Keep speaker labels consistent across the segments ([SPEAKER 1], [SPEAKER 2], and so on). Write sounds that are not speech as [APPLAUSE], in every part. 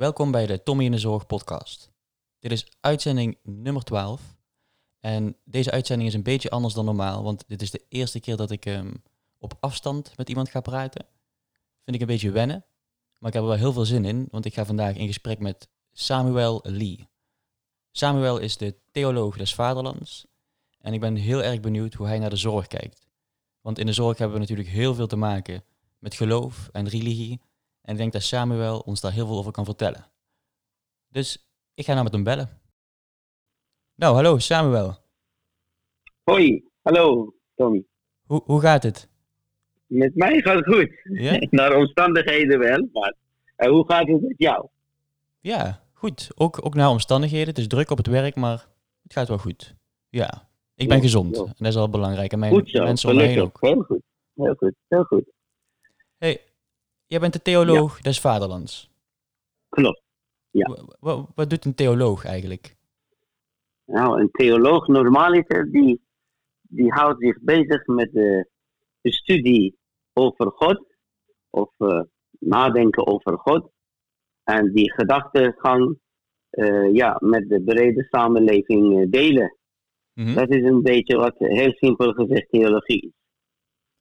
[SPEAKER 1] Welkom bij de Tommy in de Zorg podcast. Dit is uitzending nummer 12. En deze uitzending is een beetje anders dan normaal, want dit is de eerste keer dat ik ehm, op afstand met iemand ga praten. Vind ik een beetje wennen, maar ik heb er wel heel veel zin in, want ik ga vandaag in gesprek met Samuel Lee. Samuel is de theoloog des vaderlands en ik ben heel erg benieuwd hoe hij naar de zorg kijkt. Want in de zorg hebben we natuurlijk heel veel te maken met geloof en religie. En ik denk dat Samuel ons daar heel veel over kan vertellen. Dus ik ga nou met hem bellen. Nou, hallo Samuel.
[SPEAKER 2] Hoi, hallo Tommy.
[SPEAKER 1] Hoe, hoe gaat het?
[SPEAKER 2] Met mij gaat het goed.
[SPEAKER 1] Ja? [LAUGHS]
[SPEAKER 2] Naar omstandigheden wel, maar eh, hoe gaat het met jou?
[SPEAKER 1] Ja, goed. Ook, ook naar omstandigheden. Het is druk op het werk, maar het gaat wel goed. Ja, ik ben
[SPEAKER 2] Ja,
[SPEAKER 1] gezond.
[SPEAKER 2] ja.
[SPEAKER 1] En dat is al belangrijk. En mijn
[SPEAKER 2] Goed zo,
[SPEAKER 1] mensen om me heen ook.
[SPEAKER 2] Heel goed, heel goed, heel goed.
[SPEAKER 1] Hey, jij bent de theoloog des vaderlands.
[SPEAKER 2] Klopt. Ja.
[SPEAKER 1] Wa- wa- wat doet een theoloog eigenlijk?
[SPEAKER 2] Nou, een theoloog normaliter die, die houdt zich bezig met de, de studie over God of eh, nadenken over God en die gedachtegang eh, ja, met de brede samenleving eh, delen.
[SPEAKER 1] Mhm.
[SPEAKER 2] Dat is een beetje wat heel simpel gezegd theologie is.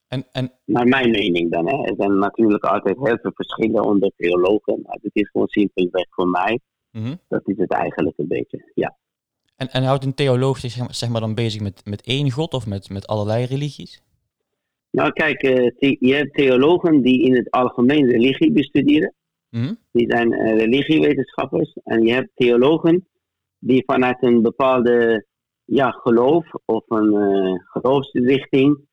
[SPEAKER 1] En, en
[SPEAKER 2] Naar mijn mening dan. Hè. Er zijn natuurlijk altijd heel veel verschillen onder theologen. Maar het is gewoon simpelweg voor mij.
[SPEAKER 1] mhm.
[SPEAKER 2] Dat is het eigenlijk een beetje. Ja.
[SPEAKER 1] En, en houdt een theoloog zich zeg maar, dan bezig met, met één god of met, met allerlei religies?
[SPEAKER 2] Nou kijk, eh, je hebt theologen die in het algemeen religie bestuderen.
[SPEAKER 1] Mhm.
[SPEAKER 2] Die zijn eh, religiewetenschappers. En je hebt theologen die vanuit een bepaalde ja, geloof of een eh, geloofsrichting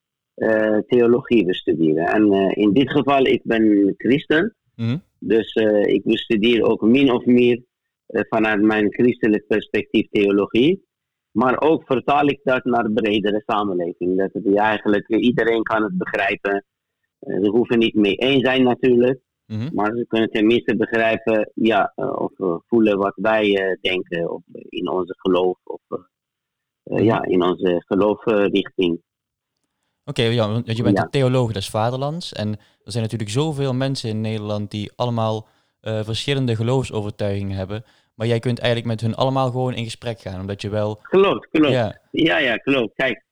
[SPEAKER 2] theologie bestuderen. En eh, in dit geval, ik ben christen.
[SPEAKER 1] Mhm.
[SPEAKER 2] Dus eh, ik bestudeer ook min of meer eh, vanuit mijn christelijk perspectief theologie. Maar ook vertaal ik dat naar de bredere samenleving. Dat het eigenlijk eh, iedereen kan het begrijpen. Eh, ze hoeven niet mee eens zijn natuurlijk.
[SPEAKER 1] Mhm.
[SPEAKER 2] Maar ze kunnen tenminste begrijpen ja, eh, of eh, voelen wat wij eh, denken of in onze geloof. Of eh, eh, ja, in onze geloofrichting.
[SPEAKER 1] Oké, ja, want je bent
[SPEAKER 2] Ja.
[SPEAKER 1] de theoloog des vaderlands. En er zijn natuurlijk zoveel mensen in Nederland die allemaal eh, verschillende geloofsovertuigingen hebben. Maar jij kunt eigenlijk met hun allemaal gewoon in gesprek gaan. Omdat je wel.
[SPEAKER 2] Klopt, klopt.
[SPEAKER 1] Ja,
[SPEAKER 2] Ja, ja, klopt. Kijk,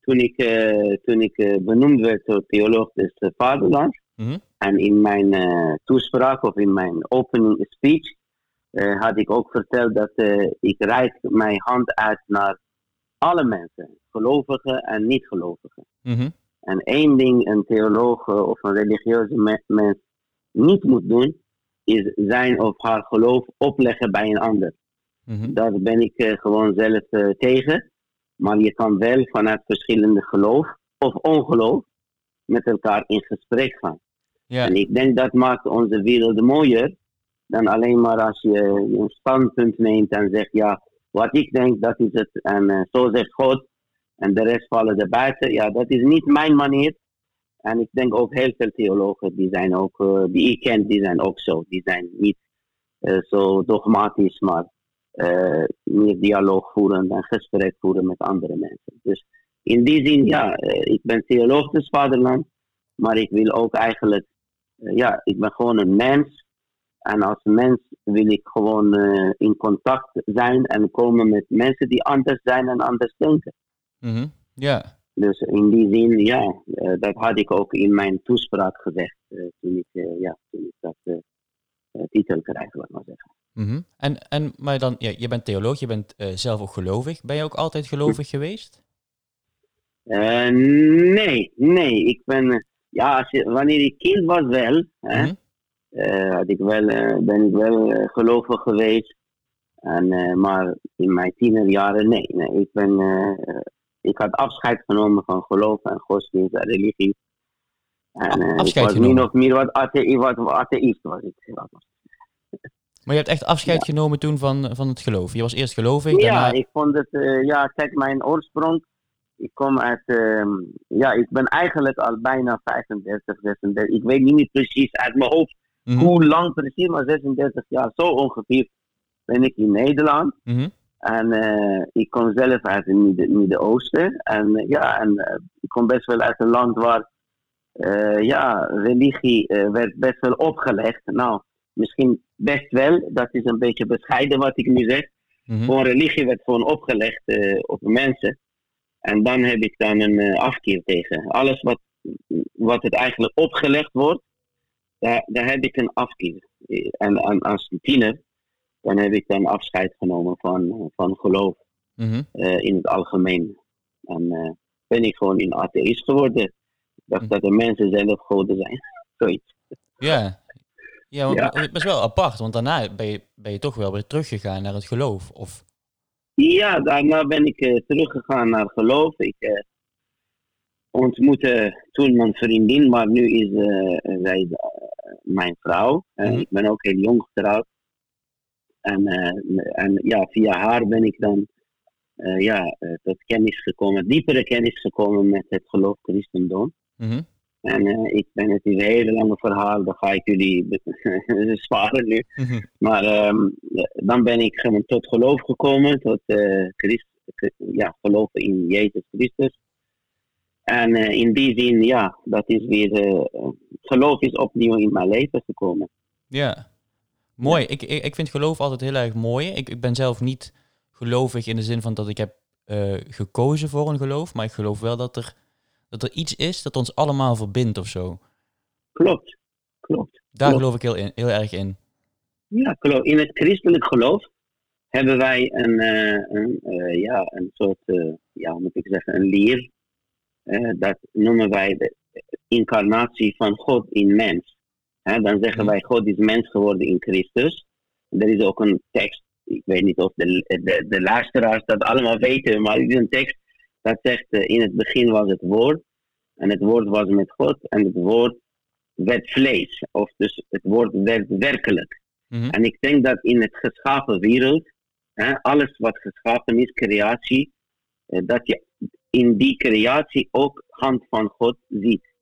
[SPEAKER 2] toen ik, eh, toen ik eh, benoemd werd tot theoloog des vaderlands,
[SPEAKER 1] mhm,
[SPEAKER 2] en in mijn toespraak of in mijn opening speech, had ik ook verteld dat ik reik mijn hand uit naar alle mensen, gelovigen en niet-gelovigen.
[SPEAKER 1] mhm,
[SPEAKER 2] En één ding een theoloog eh, of een religieuze me- mens niet moet doen, is zijn of haar geloof opleggen bij een ander.
[SPEAKER 1] mhm.
[SPEAKER 2] Daar ben ik eh, gewoon zelf eh, tegen. Maar je kan wel vanuit verschillende geloof of ongeloof met elkaar in gesprek gaan. En ik denk dat maakt onze wereld mooier dan alleen maar als je een standpunt neemt en zegt ja, wat ik denk dat is het en eh, zo zegt God en de rest vallen er buiten. Ja, dat is niet mijn manier. En ik denk ook heel veel theologen die zijn ook, eh, die ik ken, die zijn ook zo. Die zijn niet eh, zo dogmatisch, maar meer dialoog voeren en gesprek voeren met andere mensen. Dus in die zin, ja, ik ben theoloog des vaderland, maar ik wil ook eigenlijk, ja, ik ben gewoon een mens. En als mens wil ik gewoon eh, in contact zijn en komen met mensen die anders zijn en anders denken.
[SPEAKER 1] mhm, ja.
[SPEAKER 2] Dus in die zin, ja, eh, dat had ik ook in mijn toespraak gezegd eh, toen, ik, ja, toen ik dat titel kreeg, laat maar zeggen.
[SPEAKER 1] mhm. En, en, maar dan, ja, je bent theoloog, je bent zelf ook gelovig. Ben je ook altijd gelovig geweest?
[SPEAKER 2] Nee, nee, ik ben, ja, als je, wanneer ik kind was wel, hè,
[SPEAKER 1] Mhm,
[SPEAKER 2] had ik wel, eh, ben ik wel eh, gelovig geweest. En, eh, maar in mijn tienerjaren, nee, nee. Ik, ben, eh, eh, ik had afscheid genomen van geloof en godsdienst en religie. En, eh, ik was
[SPEAKER 1] genomen?
[SPEAKER 2] min of meer wat, athe wat atheïst was ik. maar
[SPEAKER 1] je hebt echt afscheid genomen toen van, van het geloof. Je was eerst gelovig,
[SPEAKER 2] Ja,
[SPEAKER 1] daarna...
[SPEAKER 2] ik vond het, eh, ja, kijk, mijn oorsprong. Ik kom uit, ehm, ja, ik ben eigenlijk al bijna 35, 36. Ik weet niet meer precies uit mijn hoofd
[SPEAKER 1] Mhm,
[SPEAKER 2] hoe lang precies, maar 36 jaar, zo ongeveer, ben ik in Nederland.
[SPEAKER 1] mhm,
[SPEAKER 2] En eh, ik kom zelf uit het Midden- Midden-Oosten. En eh, ja, en eh, ik kom best wel uit een land waar ja, religie werd best wel opgelegd. Nou, misschien best wel, dat is een beetje bescheiden wat ik nu zeg.
[SPEAKER 1] Mhm.
[SPEAKER 2] Gewoon religie werd gewoon opgelegd op mensen. En dan heb ik dan een afkeer tegen. Alles wat, wat het eigenlijk opgelegd wordt, daar, daar heb ik een afkeer. En, en als tiener, dan heb ik dan afscheid genomen van, van geloof
[SPEAKER 1] Mhm.
[SPEAKER 2] eh, in het algemeen. En eh, ben ik gewoon een atheïst geworden. Ik dacht
[SPEAKER 1] Hm.
[SPEAKER 2] dat de mensen zelf goden zijn. [LAUGHS] Zoiets.
[SPEAKER 1] Ja. Ja, maar
[SPEAKER 2] Ja.
[SPEAKER 1] het is wel apart, want daarna ben je, ben je toch wel weer teruggegaan naar het geloof. Of,
[SPEAKER 2] Ja, daarna ben ik eh, teruggegaan naar geloof. Ik ontmoette toen mijn vriendin, maar nu is zij mijn vrouw. Eh,
[SPEAKER 1] Mhm.
[SPEAKER 2] Ik ben ook heel jong getrouwd. En, eh, en ja, via haar ben ik dan eh, ja, tot kennis gekomen, diepere kennis gekomen met het geloof christendom.
[SPEAKER 1] Mhm.
[SPEAKER 2] En eh, ik ben het is een hele lange verhaal, dat ga ik jullie [LAUGHS] sparen nu.
[SPEAKER 1] Mhm.
[SPEAKER 2] Maar ehm, dan ben ik tot geloof gekomen, tot eh, Christ, ja, geloven in Jezus Christus. En eh, in die zin, ja, dat is weer, eh, geloof is opnieuw in mijn leven gekomen.
[SPEAKER 1] Ja, mooi. Ik, ik, ik vind geloof altijd heel erg mooi. Ik, ik ben zelf niet gelovig in de zin van dat ik heb eh, gekozen voor een geloof, maar ik geloof wel dat er, dat er iets is dat ons allemaal verbindt of zo.
[SPEAKER 2] Klopt, klopt.
[SPEAKER 1] Daar
[SPEAKER 2] Klopt.
[SPEAKER 1] geloof ik heel, in, heel erg in.
[SPEAKER 2] Ja, klopt. In het christelijk geloof hebben wij een, een, ja, een soort, ja, hoe moet ik zeggen, een leer. Eh, dat noemen wij de incarnatie van God in mens. Dan zeggen
[SPEAKER 1] Mhm.
[SPEAKER 2] wij, God is mens geworden in Christus. Er is ook een tekst, ik weet niet of de, de, de luisteraars dat allemaal weten, maar er is een tekst dat zegt, eh, in het begin was het woord. En het woord was met God en het woord werd vlees. Of dus het woord werd werkelijk.
[SPEAKER 1] Mhm.
[SPEAKER 2] En ik denk dat in het geschapen wereld, hè, alles wat geschapen is, creatie, dat je in die creatie ook hand van God ziet.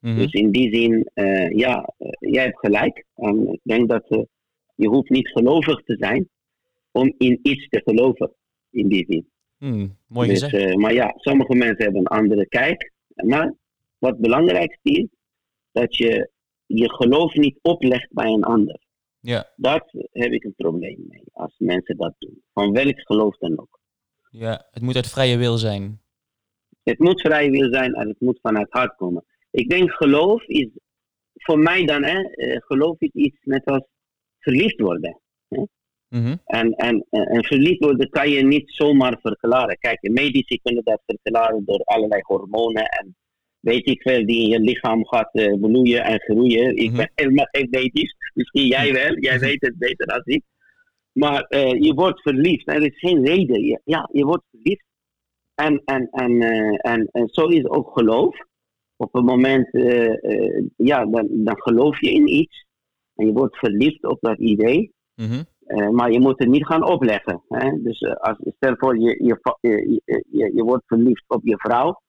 [SPEAKER 1] Mhm.
[SPEAKER 2] Dus in die zin, eh, ja, eh, jij hebt gelijk. En ik denk dat eh, je hoeft niet gelovig te zijn om in iets te geloven. In die zin.
[SPEAKER 1] Hmm, mooi
[SPEAKER 2] Dus,
[SPEAKER 1] gezegd.
[SPEAKER 2] eh, maar ja, sommige mensen hebben een andere kijk. Maar wat het belangrijkste is, dat je je geloof niet oplegt bij een ander.
[SPEAKER 1] Ja,
[SPEAKER 2] Dat heb ik een probleem mee, als mensen dat doen. Van welk geloof dan ook.
[SPEAKER 1] Ja, het moet uit vrije wil zijn.
[SPEAKER 2] Het moet vrij wil zijn en het moet vanuit hart komen. Ik denk geloof is, voor mij dan, hè, eh, geloof is iets net als verliefd worden.
[SPEAKER 1] Mhm.
[SPEAKER 2] En, en, en en verliefd worden kan je niet zomaar verklaren. Kijk, medici kunnen dat verklaren door allerlei hormonen en weet ik veel, die in je lichaam gaat eh, bloeien en groeien. Ik
[SPEAKER 1] Mhm.
[SPEAKER 2] ben helemaal geen medisch, misschien jij [LAUGHS] wel, jij weet het beter dan ik. Maar eh, je wordt verliefd, er is geen reden. Je- ja, je wordt verliefd. En, en, en, eh, en, en zo is ook geloof. Op een moment, eh, ja, dan, dan geloof je in iets. En je wordt verliefd op dat idee.
[SPEAKER 1] Mhm.
[SPEAKER 2] Maar je moet het niet gaan opleggen. Hè? Dus als, stel voor je, je, je, je, je wordt verliefd op je vrouw.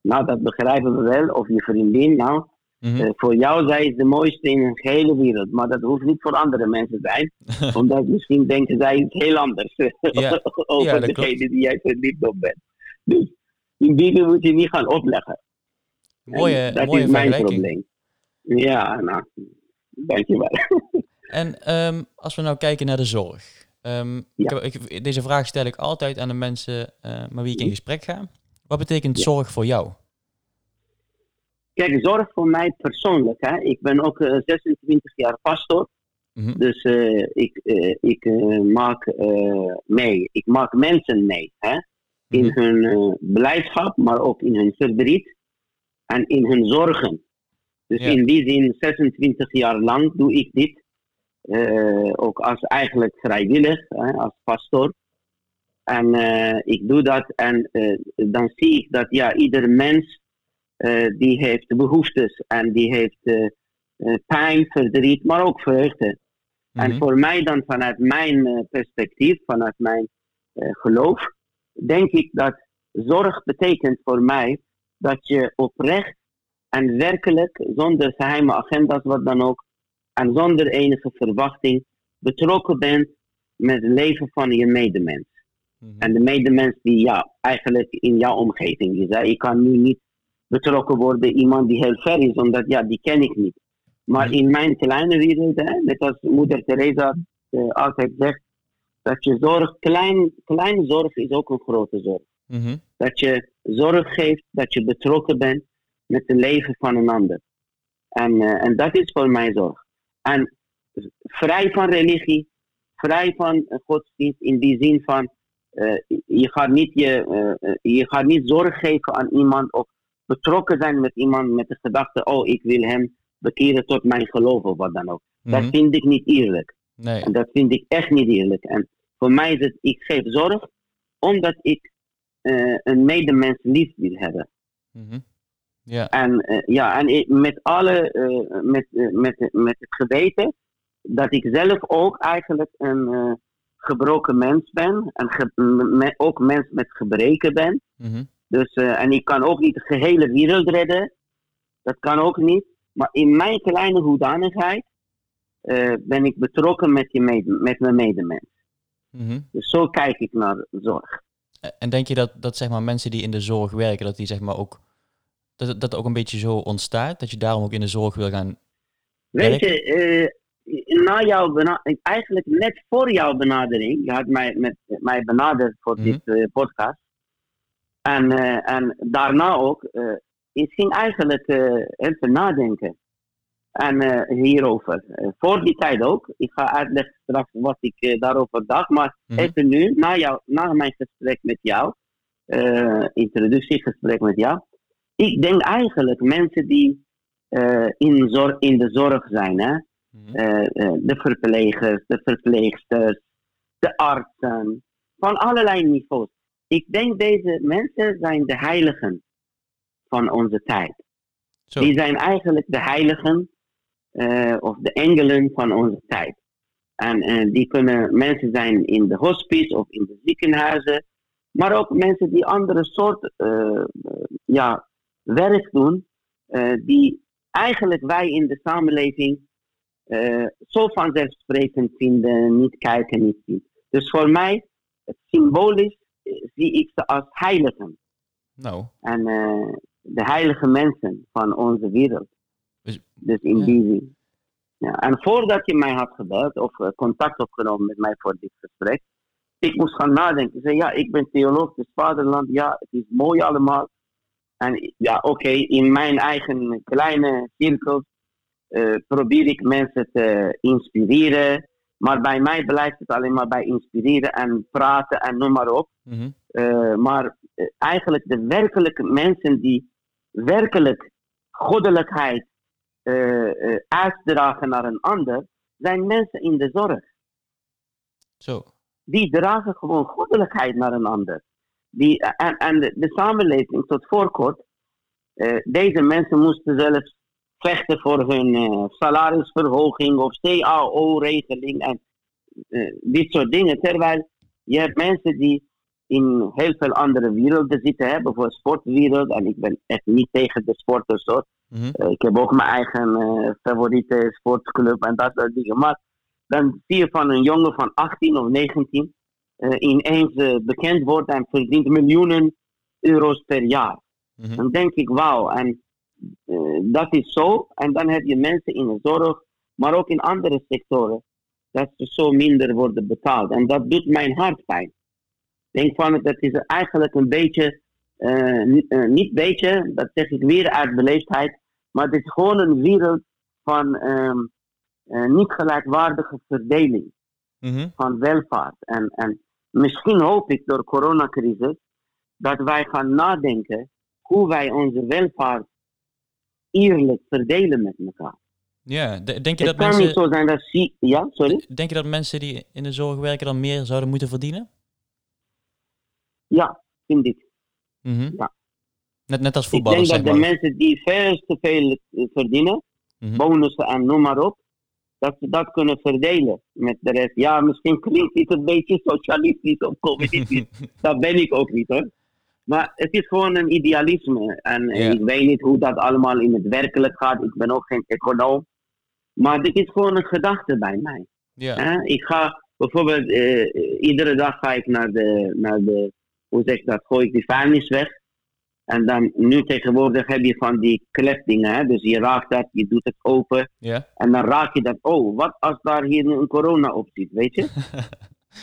[SPEAKER 2] Nou, dat begrijpen we wel. Of je vriendin. Nou,
[SPEAKER 1] Mhm.
[SPEAKER 2] eh, voor jou zij is de mooiste in de hele wereld. Maar dat hoeft niet voor andere mensen te zijn. [LAUGHS] omdat misschien denken zij iets heel anders.
[SPEAKER 1] Ja. [LAUGHS]
[SPEAKER 2] over
[SPEAKER 1] Ja,
[SPEAKER 2] degene
[SPEAKER 1] klopt.
[SPEAKER 2] die jij verliefd op bent. Dus in die zin moet je niet gaan opleggen.
[SPEAKER 1] mooie
[SPEAKER 2] En dat
[SPEAKER 1] mooie
[SPEAKER 2] is mijn probleem. Ja, nou, dankjewel. [LAUGHS]
[SPEAKER 1] En ehm, als we nou kijken naar de zorg. Ehm, ik
[SPEAKER 2] Ja.
[SPEAKER 1] heb- ik- deze vraag stel ik altijd aan de mensen eh met wie ik in
[SPEAKER 2] Mhm.
[SPEAKER 1] gesprek ga. Wat betekent zorg voor jou?
[SPEAKER 2] Kijk, zorg voor mij persoonlijk. Hè. Ik ben ook eh, 26 jaar pastor.
[SPEAKER 1] Mhm.
[SPEAKER 2] Dus eh, ik, eh, ik eh, maak eh, mee. Ik maak mensen mee. Hè. In
[SPEAKER 1] Mhm.
[SPEAKER 2] hun eh, blijdschap, maar ook in hun verdriet. En in hun zorgen. Dus
[SPEAKER 1] Ja.
[SPEAKER 2] in die zin, 26 jaar lang doe ik dit. Eh, ook als eigenlijk vrijwillig, hè, als pastor. En eh, ik doe dat en eh, dan zie ik dat ja, ieder mens eh, die heeft behoeftes en die heeft eh, eh, pijn, verdriet, maar ook vreugde. En
[SPEAKER 1] Mhm.
[SPEAKER 2] voor mij dan vanuit mijn eh, perspectief, vanuit mijn eh, geloof, denk ik dat zorg betekent voor mij dat je oprecht en werkelijk, zonder geheime agenda's, wat dan ook, en zonder enige verwachting, betrokken bent met het leven van je medemens.
[SPEAKER 1] Mhm.
[SPEAKER 2] En de medemens die ja, eigenlijk in jouw omgeving is. Hè. Ik kan nu niet betrokken worden iemand die heel ver is, omdat ja, die ken ik niet. Maar in mijn kleine wereld, hè, net als moeder Teresa eh, altijd zegt, dat je zorg, klein, kleine zorg is ook een grote zorg.
[SPEAKER 1] Mhm.
[SPEAKER 2] Dat je zorg geeft, dat je betrokken bent met het leven van een ander. En, eh, en dat is voor mij zorg. En vrij van religie, vrij van godsdienst in die zin van eh, je, gaat niet je, je gaat niet zorg geven aan iemand of betrokken zijn met iemand met de gedachte, oh ik wil hem bekeren tot mijn geloof of wat dan ook. Dat
[SPEAKER 1] Mhm.
[SPEAKER 2] vind ik niet eerlijk.
[SPEAKER 1] Nee.
[SPEAKER 2] En dat vind ik echt niet eerlijk. En voor mij is het, ik geef zorg omdat ik eh, een medemens lief wil hebben.
[SPEAKER 1] Mhm. Ja.
[SPEAKER 2] En eh, ja, en ik- met alle, eh, met, eh, met, met het geweten dat ik zelf ook eigenlijk een eh, gebroken mens ben. En ge- me- ook mens met gebreken ben.
[SPEAKER 1] Mhm.
[SPEAKER 2] Dus, eh, en ik kan ook niet de gehele wereld redden. Dat kan ook niet. Maar in mijn kleine hoedanigheid eh, ben ik betrokken met, je mede, met mijn medemens.
[SPEAKER 1] Mhm.
[SPEAKER 2] Dus zo kijk ik naar zorg.
[SPEAKER 1] En denk je dat, dat zeg maar, mensen die in de zorg werken, dat die zeg maar ook dat dat ook een beetje zo ontstaat? Dat je daarom ook in de zorg wil gaan
[SPEAKER 2] Weet
[SPEAKER 1] werken?
[SPEAKER 2] je, eh, na jouw eigenlijk net voor jouw benadering, je had mij, met, mij benaderd voor
[SPEAKER 1] Mhm.
[SPEAKER 2] dit podcast. En, eh, en daarna ook, eh, ik ging eigenlijk eh, even nadenken. En hierover. Voor die tijd ook. Ik ga uitleggen straks wat ik daarover dacht. Maar
[SPEAKER 1] Mhm.
[SPEAKER 2] even nu, na, jou, na mijn gesprek met jou, introductiegesprek met jou. Ik denk eigenlijk mensen die in, zorg, in de zorg zijn. Hè?
[SPEAKER 1] Mhm.
[SPEAKER 2] De verplegers, de verpleegsters, de artsen, van allerlei niveaus. Ik denk deze mensen zijn de heiligen van onze tijd.
[SPEAKER 1] Zo.
[SPEAKER 2] Die zijn eigenlijk de heiligen eh, of de engelen van onze tijd. En eh, die kunnen mensen zijn in de hospice of in de ziekenhuizen, maar ook mensen die andere soort eh, ja, werk doen, die eigenlijk wij in de samenleving zo vanzelfsprekend vinden, niet kijken, niet zien. Dus voor mij, het symbolisch, zie ik ze als heiligen.
[SPEAKER 1] Nou,
[SPEAKER 2] En eh, de heilige mensen van onze wereld.
[SPEAKER 1] Dus-
[SPEAKER 2] Dus in
[SPEAKER 1] ja.
[SPEAKER 2] die zin. Ja, en voordat je mij had gebeld of eh, contact opgenomen met mij voor dit gesprek, ik moest gaan nadenken. Ik zei, ja, ik ben theoloog, is vaderland, ja, het is mooi allemaal. En ja, oké, in mijn eigen kleine cirkels eh, probeer ik mensen te inspireren. Maar bij mij blijft het alleen maar bij inspireren en praten en noem maar op.
[SPEAKER 1] mhm.
[SPEAKER 2] Eh, maar eh, eigenlijk de werkelijke mensen die werkelijk goddelijkheid eh, uitdragen naar een ander, zijn mensen in de zorg.
[SPEAKER 1] zo.
[SPEAKER 2] Die dragen gewoon goddelijkheid naar een ander. Die, en en de, de samenleving tot voor kort, deze mensen moesten zelfs vechten voor hun eh, salarisverhoging of CAO-regeling en eh, dit soort dingen. Terwijl je hebt mensen die in heel veel andere werelden zitten, hè, bijvoorbeeld sportwereld. En ik ben echt niet tegen de sporters hoor.
[SPEAKER 1] Mhm.
[SPEAKER 2] Eh, ik heb ook mijn eigen favoriete sportclub en dat soort dingen. Maar dan zie je van een jongen van 18 of 19 eh, ineens bekend wordt en verdient miljoenen euro's per jaar.
[SPEAKER 1] Mhm.
[SPEAKER 2] Dan denk ik, wauw, en dat is zo. En dan heb je mensen in de zorg, maar ook in andere sectoren, dat ze zo minder worden betaald. En dat doet mijn hart pijn. Ik denk van, dat is eigenlijk een beetje, eh, eh, niet beetje, dat zeg ik weer uit beleefdheid, maar het is gewoon een wereld van ehm, eh, niet gelijkwaardige verdeling
[SPEAKER 1] Mhm.
[SPEAKER 2] van welvaart. En, en misschien hoop ik door de coronacrisis dat wij gaan nadenken hoe wij onze welvaart eerlijk verdelen met elkaar.
[SPEAKER 1] Ja, de- denk je
[SPEAKER 2] Het
[SPEAKER 1] dat
[SPEAKER 2] kan niet zo zijn dat. Ja, sorry?
[SPEAKER 1] denk je dat mensen die in de zorg werken dan meer zouden moeten verdienen?
[SPEAKER 2] Ja, vind ik.
[SPEAKER 1] Mhm.
[SPEAKER 2] Ja.
[SPEAKER 1] Net, net als
[SPEAKER 2] Ik
[SPEAKER 1] voetballers,
[SPEAKER 2] denk
[SPEAKER 1] zeg
[SPEAKER 2] dat de mensen die veel te veel eh, verdienen,
[SPEAKER 1] Mhm.
[SPEAKER 2] bonussen en noem maar op, dat ze dat kunnen verdelen met de rest. Ja, misschien klinkt het een beetje socialistisch of [LAUGHS] communistisch. dat ben ik ook niet hoor. Maar het is gewoon een idealisme. En eh,
[SPEAKER 1] Ja.
[SPEAKER 2] ik weet niet hoe dat allemaal in het werkelijk gaat. Ik ben ook geen econoom. Maar dit is gewoon een gedachte bij mij.
[SPEAKER 1] Ja.
[SPEAKER 2] Hè? Ik ga bijvoorbeeld, eh, iedere dag ga ik naar de, naar de, hoe zeg ik dat, gooi ik die vuilnis weg. En dan nu tegenwoordig heb je van die klepdingen. Hè? Dus je raakt dat, je doet het open.
[SPEAKER 1] Ja.
[SPEAKER 2] En dan raak je dat. Oh, wat als daar hier een corona op zit, weet je? [LAUGHS]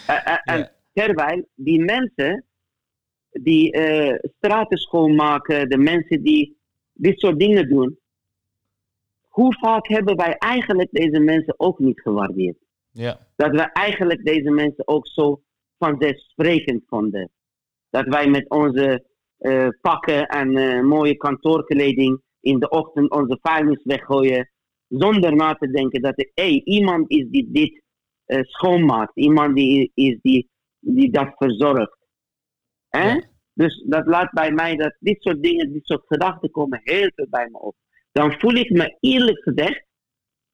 [SPEAKER 2] Eh, eh, en
[SPEAKER 1] Ja.
[SPEAKER 2] terwijl die mensen die eh, straten schoonmaken, de mensen die dit soort dingen doen. Hoe vaak hebben wij eigenlijk deze mensen ook niet gewaardeerd?
[SPEAKER 1] Ja.
[SPEAKER 2] dat we eigenlijk deze mensen ook zo vanzelfsprekend vonden. Dat wij met onze eh, pakken en eh, mooie kantoorkleding in de ochtend onze vuilnis weggooien. Zonder na te denken dat er hey, iemand is die dit schoonmaakt. Iemand die is die, die dat verzorgt. Hè?
[SPEAKER 1] Ja.
[SPEAKER 2] Dus dat laat bij mij dat dit soort dingen, dit soort gedachten komen heel veel bij me op. Dan voel ik me eerlijk gezegd,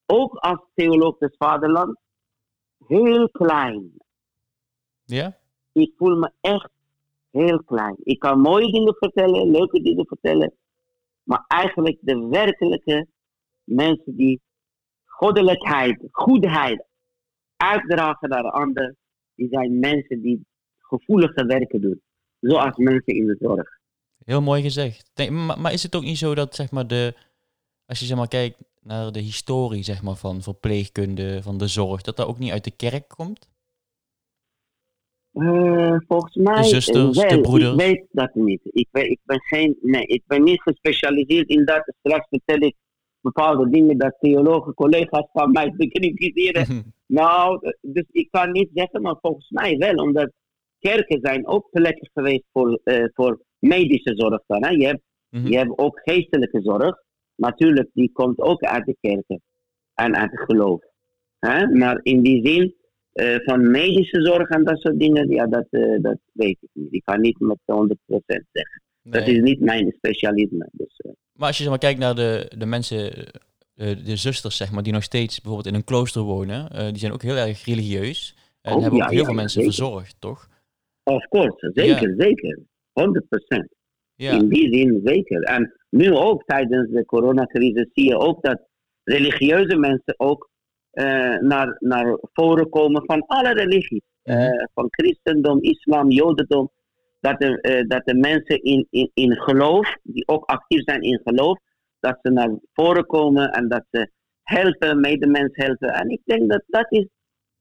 [SPEAKER 2] ook als theoloog des vaderlands, heel klein.
[SPEAKER 1] Ja?
[SPEAKER 2] Ik voel me echt heel klein. Ik kan mooie dingen vertellen, leuke dingen vertellen. Maar eigenlijk de werkelijke mensen die goddelijkheid, goedheid uitdragen naar de ander, die zijn mensen die gevoelige werken doen. Zoals mensen in de zorg.
[SPEAKER 1] Heel mooi gezegd. Denk- maar, maar is het ook niet zo dat, zeg maar, de, als je zeg maar kijkt naar de historie, zeg maar, van verpleegkunde, van de zorg, dat dat ook niet uit de kerk komt?
[SPEAKER 2] Eh, volgens mij.
[SPEAKER 1] zusters,
[SPEAKER 2] eh,
[SPEAKER 1] de broeders.
[SPEAKER 2] Ik weet dat niet. Ik, weet, ik ben geen. Nee, ik ben niet gespecialiseerd in dat. Straks vertel ik bepaalde dingen dat theologen, collega's van mij [LAUGHS] bekritiseren. [LAUGHS] nou, dus ik kan niet zeggen, maar volgens mij wel, omdat kerken zijn ook plekken geweest voor, eh, voor medische zorg dan. Hè? Je, hebt,
[SPEAKER 1] Mhm.
[SPEAKER 2] je hebt ook geestelijke zorg. Natuurlijk, die komt ook uit de kerken en uit het geloof. Hè? Maar in die zin eh, van medische zorg en dat soort dingen, ja, dat, eh, dat weet ik niet. Ik kan niet met 100% zeggen. Dat is niet mijn specialisme. Dus,
[SPEAKER 1] Maar als je zeg maar, kijkt naar de, de mensen, de zusters, zeg maar, die nog steeds bijvoorbeeld in een klooster wonen, die zijn ook heel erg religieus. En
[SPEAKER 2] Oh,
[SPEAKER 1] hebben
[SPEAKER 2] ja,
[SPEAKER 1] ook heel
[SPEAKER 2] ja,
[SPEAKER 1] veel mensen
[SPEAKER 2] zeker.
[SPEAKER 1] verzorgd, toch?
[SPEAKER 2] Of course, zeker, zeker. 100%.
[SPEAKER 1] Ja.
[SPEAKER 2] In die zin zeker. En nu ook tijdens de coronacrisis zie je ook dat religieuze mensen ook eh, naar, naar voren komen van alle religies.
[SPEAKER 1] Mhm.
[SPEAKER 2] Eh, van christendom, islam, jodendom. Dat er, eh, dat de mensen in, in, in geloof, die ook actief zijn in geloof, dat ze naar voren komen en dat ze helpen, medemens helpen. En ik denk dat dat is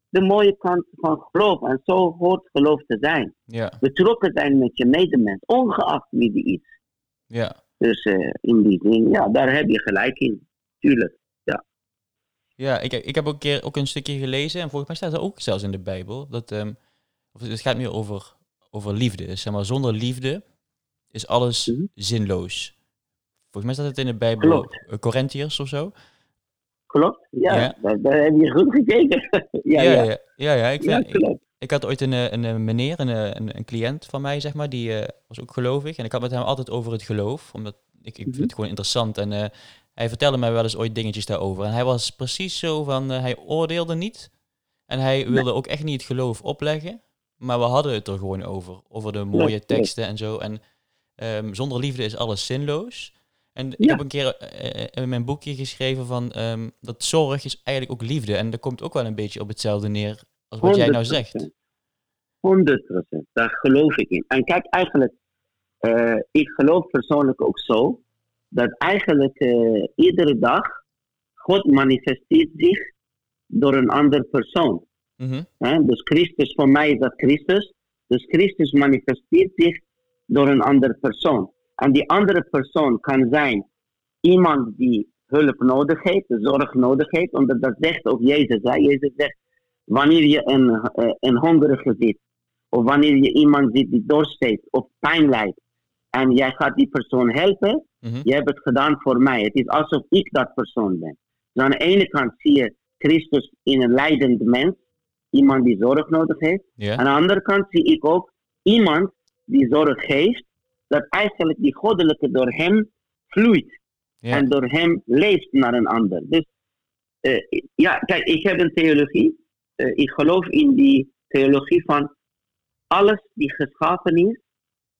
[SPEAKER 2] de mooie kant van geloof. En zo hoort geloof te zijn.
[SPEAKER 1] Ja,
[SPEAKER 2] Betrokken zijn met je medemens, ongeacht wie die is.
[SPEAKER 1] ja.
[SPEAKER 2] Dus eh, in die zin, ja, daar heb je gelijk in. Tuurlijk.
[SPEAKER 1] Ja, ik, ik heb ook een keer ook een stukje gelezen en volgens mij staat er ook zelfs in de Bijbel dat ehm, of het gaat meer over, over liefde. Dus zeg maar, zonder liefde is alles
[SPEAKER 2] Mhm.
[SPEAKER 1] zinloos. Volgens mij staat het in de Bijbel,
[SPEAKER 2] Klopt.
[SPEAKER 1] eh, Corinthiërs of zo.
[SPEAKER 2] Klopt? Ja,
[SPEAKER 1] Ja.
[SPEAKER 2] Daar, daar heb je goed gekeken. [LAUGHS] ja, ja, ja.
[SPEAKER 1] ja, ik, vind, ik, ik had ooit een, eh, een, eh, meneer, een, eh, een, een cliënt van mij, zeg maar, die was ook gelovig. En ik had met hem altijd over het geloof, omdat ik, ik vind
[SPEAKER 2] Mhm.
[SPEAKER 1] het gewoon interessant. En hij vertelde mij wel eens ooit dingetjes daarover. En hij was precies zo van, hij oordeelde niet. En hij wilde ook echt niet het geloof opleggen. Maar we hadden het er gewoon over. Over de mooie teksten en zo. En ehm, zonder liefde is alles zinloos. En ik
[SPEAKER 2] Ja.
[SPEAKER 1] heb een keer eh, eh, in mijn boekje geschreven van ehm, dat zorg is eigenlijk ook liefde. En dat komt ook wel een beetje op hetzelfde neer als wat jij nou zegt.
[SPEAKER 2] 100 procent. Daar geloof ik in. En kijk, eigenlijk, eh, ik geloof persoonlijk ook zo, dat eigenlijk iedere dag God manifesteert zich door een andere persoon.
[SPEAKER 1] Mhm.
[SPEAKER 2] Dus Christus, voor mij is dat Christus. Dus Christus manifesteert zich door een andere persoon. En die andere persoon kan zijn iemand die hulp nodig heeft, zorg nodig heeft, omdat dat zegt ook Jezus. Hè? Jezus zegt, wanneer je een, eh, een hongerige ziet, of wanneer je iemand ziet die dorst heeft of pijn lijdt, en jij gaat die persoon helpen,
[SPEAKER 1] Mhm.
[SPEAKER 2] je hebt het gedaan voor mij. Het is alsof ik dat persoon ben. Dus aan de ene kant zie je Christus in een leidend mens, iemand die zorg nodig heeft. Aan de andere kant zie ik ook iemand die zorg geeft, dat eigenlijk die goddelijke door hem vloeit
[SPEAKER 1] Ja.
[SPEAKER 2] en door hem leeft naar een ander. Dus eh, ja, kijk, ik heb een theologie. Eh, ik geloof in die theologie van alles die geschapen is,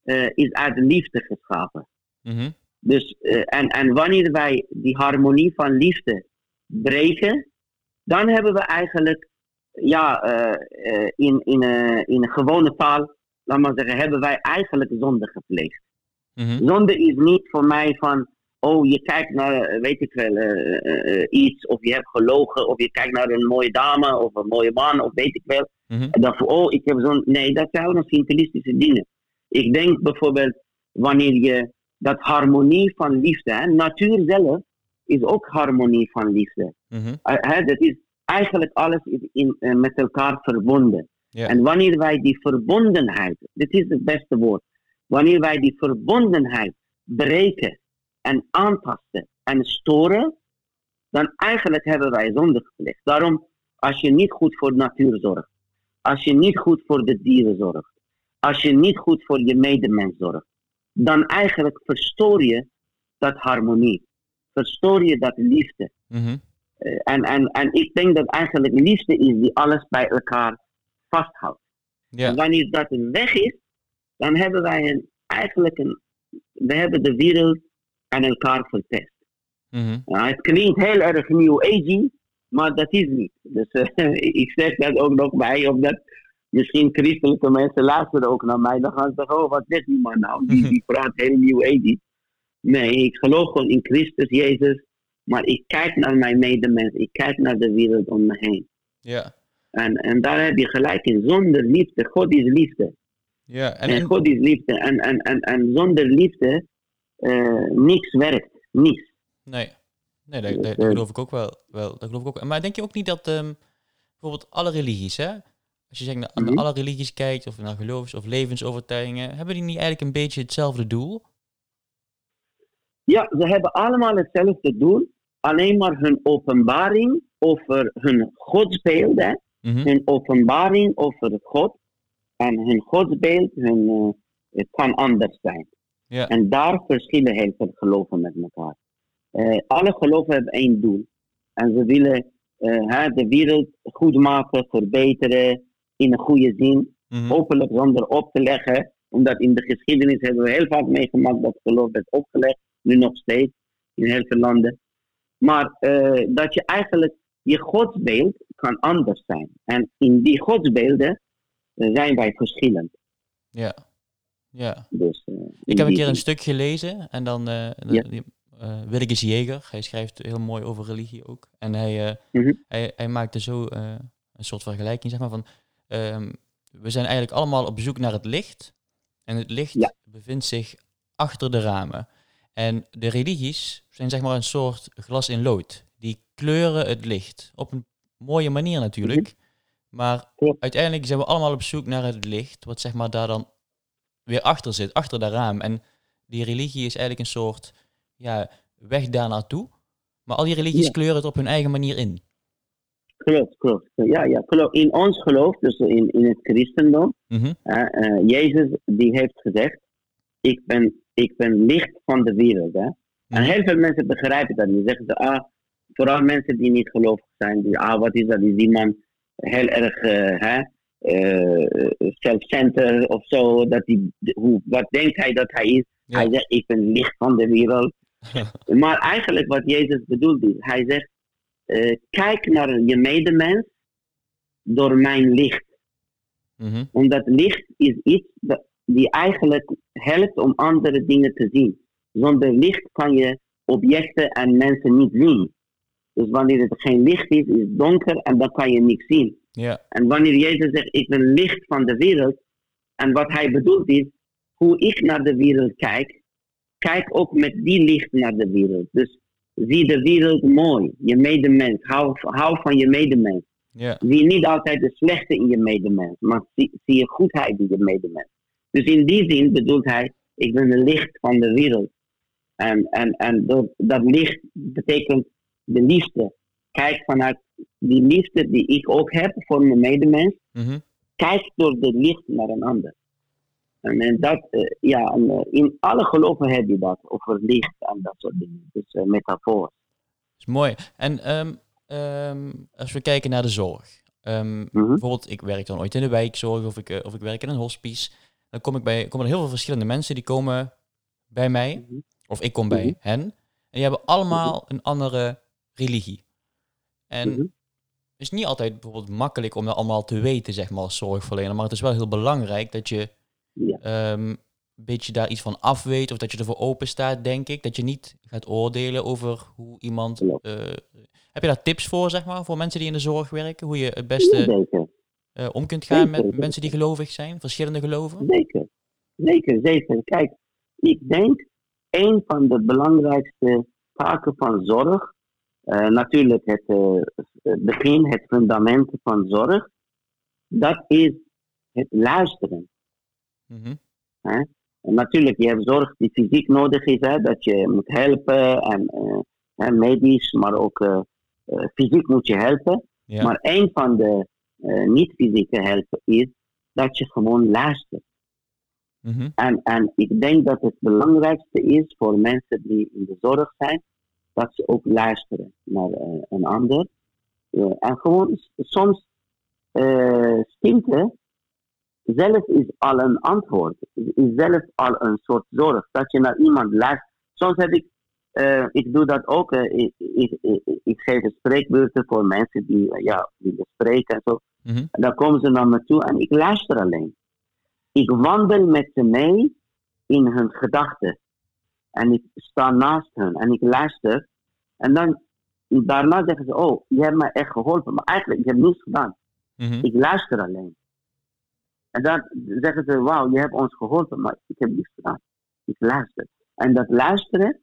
[SPEAKER 2] eh, is uit liefde geschapen.
[SPEAKER 1] Mhm.
[SPEAKER 2] Dus, en, en wanneer wij die harmonie van liefde breken, dan hebben we eigenlijk, ja, in, in, in een gewone taal, laat maar zeggen, hebben wij eigenlijk zonde gepleegd.
[SPEAKER 1] Mhm.
[SPEAKER 2] Zonde is niet voor mij van, oh je kijkt naar, weet ik wel, eh, eh, iets, of je hebt gelogen, of je kijkt naar een mooie dame, of een mooie man, of weet ik wel.
[SPEAKER 1] Mhm.
[SPEAKER 2] En dan van, oh ik heb zo'n, nee, dat zijn allemaal symbolistische dingen. Ik denk bijvoorbeeld, wanneer je, dat harmonie van liefde, hè, natuur zelf is ook harmonie van liefde.
[SPEAKER 1] Mhm.
[SPEAKER 2] Eh, hè, dat is eigenlijk alles is in, met elkaar verbonden.
[SPEAKER 1] Ja.
[SPEAKER 2] En wanneer wij die verbondenheid, dit is het beste woord, wanneer wij die verbondenheid breken en aantasten en storen, dan eigenlijk hebben wij zonde gepleegd. Daarom, als je niet goed voor de natuur zorgt, als je niet goed voor de dieren zorgt, als je niet goed voor je medemens zorgt, dan eigenlijk verstoor je dat harmonie, verstoor je dat liefde.
[SPEAKER 1] Mhm.
[SPEAKER 2] Eh, en, en, en ik denk dat eigenlijk liefde is die alles bij elkaar vasthoudt.
[SPEAKER 1] Ja.
[SPEAKER 2] En wanneer dat een weg is, dan hebben wij een, eigenlijk een, we hebben de wereld aan elkaar verpest. Ja, het klinkt heel erg new agey, maar dat is niet. Dus eh, [LAUGHS] ik zeg dat ook nog bij, omdat misschien christelijke mensen luisteren ook naar mij. Dan gaan ze zeggen, oh wat zegt die man nou? Die, [LAUGHS] die praat heel new agey. Nee, ik geloof gewoon in Christus Jezus. Maar ik kijk naar mijn medemens. Ik kijk naar de wereld om me heen.
[SPEAKER 1] Ja.
[SPEAKER 2] En, en daar heb je gelijk in. Zonder liefde. God is liefde.
[SPEAKER 1] Ja. En,
[SPEAKER 2] God is liefde. En, en, en, en zonder liefde, eh, niks werkt. Niks.
[SPEAKER 1] nee. Nee, dat,
[SPEAKER 2] Dus,
[SPEAKER 1] dat, dat
[SPEAKER 2] eh,
[SPEAKER 1] geloof ik ook wel. wel. Dat geloof ik ook. Maar denk je ook niet dat ehm, bijvoorbeeld alle religies, hè? Als je zegt naar, naar
[SPEAKER 2] Mhm.
[SPEAKER 1] alle religies kijkt, of naar geloofs- of levensovertuigingen, hebben die niet eigenlijk een beetje hetzelfde doel?
[SPEAKER 2] Ja, ze hebben allemaal hetzelfde doel. Alleen maar hun openbaring over hun godsbeeld. Hè?
[SPEAKER 1] Mhm.
[SPEAKER 2] Hun openbaring over God. En hun godsbeeld hun, eh, het kan anders zijn. En daar verschillen heel veel geloven met elkaar. Eh, alle geloven hebben één doel. En ze willen eh, de wereld goed maken, verbeteren, in een goede zin.
[SPEAKER 1] Mhm.
[SPEAKER 2] Hopelijk zonder op te leggen. Omdat in de geschiedenis hebben we heel vaak meegemaakt dat geloof werd opgelegd. Nu nog steeds, in heel veel landen. Maar dat je eigenlijk, je godsbeeld kan anders zijn. En in die godsbeelden eh, zijn wij verschillend.
[SPEAKER 1] Ja. Ja.
[SPEAKER 2] Dus, eh,
[SPEAKER 1] Ik heb een keer een stuk gelezen en dan eh
[SPEAKER 2] Ja.
[SPEAKER 1] Jeger, hij schrijft heel mooi over religie ook. En hij,
[SPEAKER 2] Mhm.
[SPEAKER 1] hij, hij maakte zo een soort vergelijking, zeg maar, van ehm, we zijn eigenlijk allemaal op zoek naar het licht. En het licht
[SPEAKER 2] Ja.
[SPEAKER 1] bevindt zich achter de ramen. En de religies zijn zeg maar een soort glas in lood. Die kleuren het licht. Op een mooie manier natuurlijk. Maar uiteindelijk zijn we allemaal op zoek naar het licht. Wat zeg maar daar dan weer achter zit, achter dat raam. En die religie is eigenlijk een soort ja, weg daar naartoe. Maar al die religies
[SPEAKER 2] Ja.
[SPEAKER 1] kleuren het op hun eigen manier in.
[SPEAKER 2] Klopt, klopt. Ja, ja, klopt. In ons geloof, dus in, in het christendom, eh, Jezus die heeft gezegd, ik ben, ik ben licht van de wereld. Hè. En
[SPEAKER 1] Mhm.
[SPEAKER 2] heel veel mensen begrijpen dat niet. Zeggen ze, ah, vooral mensen die niet gelovig zijn, die, ah, wat is dat, is die man heel erg eh, hè, eh, self-centered of zo, dat die, hoe, wat denkt hij dat hij is?
[SPEAKER 1] Ja.
[SPEAKER 2] Hij zegt, ik ben licht van de wereld. [LAUGHS] maar eigenlijk wat Jezus bedoelt is, hij zegt, eh, kijk naar je medemens door mijn licht.
[SPEAKER 1] Mhm.
[SPEAKER 2] Omdat licht is iets dat, die eigenlijk helpt om andere dingen te zien. Zonder licht kan je objecten en mensen niet zien. Dus wanneer het geen licht is, is het donker en dan kan je niks zien.
[SPEAKER 1] Ja.
[SPEAKER 2] En wanneer Jezus zegt, ik ben licht van de wereld, en wat hij bedoelt is, hoe ik naar de wereld kijk, kijk ook met die licht naar de wereld. Dus zie de wereld mooi, je medemens, hou, hou van je medemens.
[SPEAKER 1] Ja.
[SPEAKER 2] Zie niet altijd de slechte in je medemens, maar zie, zie je goedheid in je medemens. Dus in die zin bedoelt hij, ik ben een licht van de wereld. En, en, en dat licht betekent de liefde. Kijk vanuit die liefde die ik ook heb voor mijn medemens,
[SPEAKER 1] Mhm.
[SPEAKER 2] kijk door de licht naar een ander. En, en dat, eh, ja, en, eh, in alle geloven heb je dat, over licht en dat soort dingen. Dus uh, metafoor.
[SPEAKER 1] is mooi. En ehm, ehm, als we kijken naar de zorg. Ehm,
[SPEAKER 2] Mhm.
[SPEAKER 1] Bijvoorbeeld, ik werk dan ooit in de wijkzorg of ik, eh, of ik werk in een hospice. Dan kom ik bij, komen er heel veel verschillende mensen die komen bij mij.
[SPEAKER 2] Mhm.
[SPEAKER 1] Of ik kom bij hen. En die hebben allemaal een andere religie. En
[SPEAKER 2] Mhm.
[SPEAKER 1] het is niet altijd bijvoorbeeld makkelijk om dat allemaal te weten, zeg maar, als zorgverlener. Maar het is wel heel belangrijk dat je
[SPEAKER 2] Ja.
[SPEAKER 1] ehm, beetje daar iets van af weet of dat je ervoor open staat, denk ik. Dat je niet gaat oordelen over hoe iemand. Eh, heb je daar tips voor, zeg maar, voor mensen die in de zorg werken? Hoe je het beste eh, om kunt gaan met mensen die gelovig zijn, verschillende geloven?
[SPEAKER 2] zeker. Zeker, zeker. Kijk, ik denk een van de belangrijkste taken van zorg, natuurlijk het eh, het begin, het fundament van zorg, dat is het luisteren.
[SPEAKER 1] Mhm.
[SPEAKER 2] Natuurlijk, je hebt zorg die fysiek nodig is, hè, dat je moet helpen en eh, medisch, maar ook eh, eh, fysiek moet je helpen.
[SPEAKER 1] Ja.
[SPEAKER 2] Maar een van de eh, niet-fysieke helpen is dat je gewoon luistert.
[SPEAKER 1] Mhm.
[SPEAKER 2] En, en ik denk dat het belangrijkste is voor mensen die in de zorg zijn, dat ze ook luisteren naar eh, een ander. Eh, en gewoon soms eh stilte zelf is al een antwoord, is zelf al een soort zorg. Dat je naar iemand luistert. Soms heb ik, ik doe dat ook, ik, ik, ik, ik geef spreekbeurten voor mensen die ja, willen spreken en zo.
[SPEAKER 1] Mhm.
[SPEAKER 2] En dan komen ze naar me toe en ik luister alleen. Ik wandel met ze mee in hun gedachten. En ik sta naast hen en ik luister. En dan daarna zeggen ze, oh, je hebt me echt geholpen. Maar eigenlijk, ik heb niets gedaan.
[SPEAKER 1] Mhm.
[SPEAKER 2] Ik luister alleen. En dan zeggen ze, wauw, je hebt ons geholpen. Maar ik heb niets gedaan. Ik luister. En dat luisteren,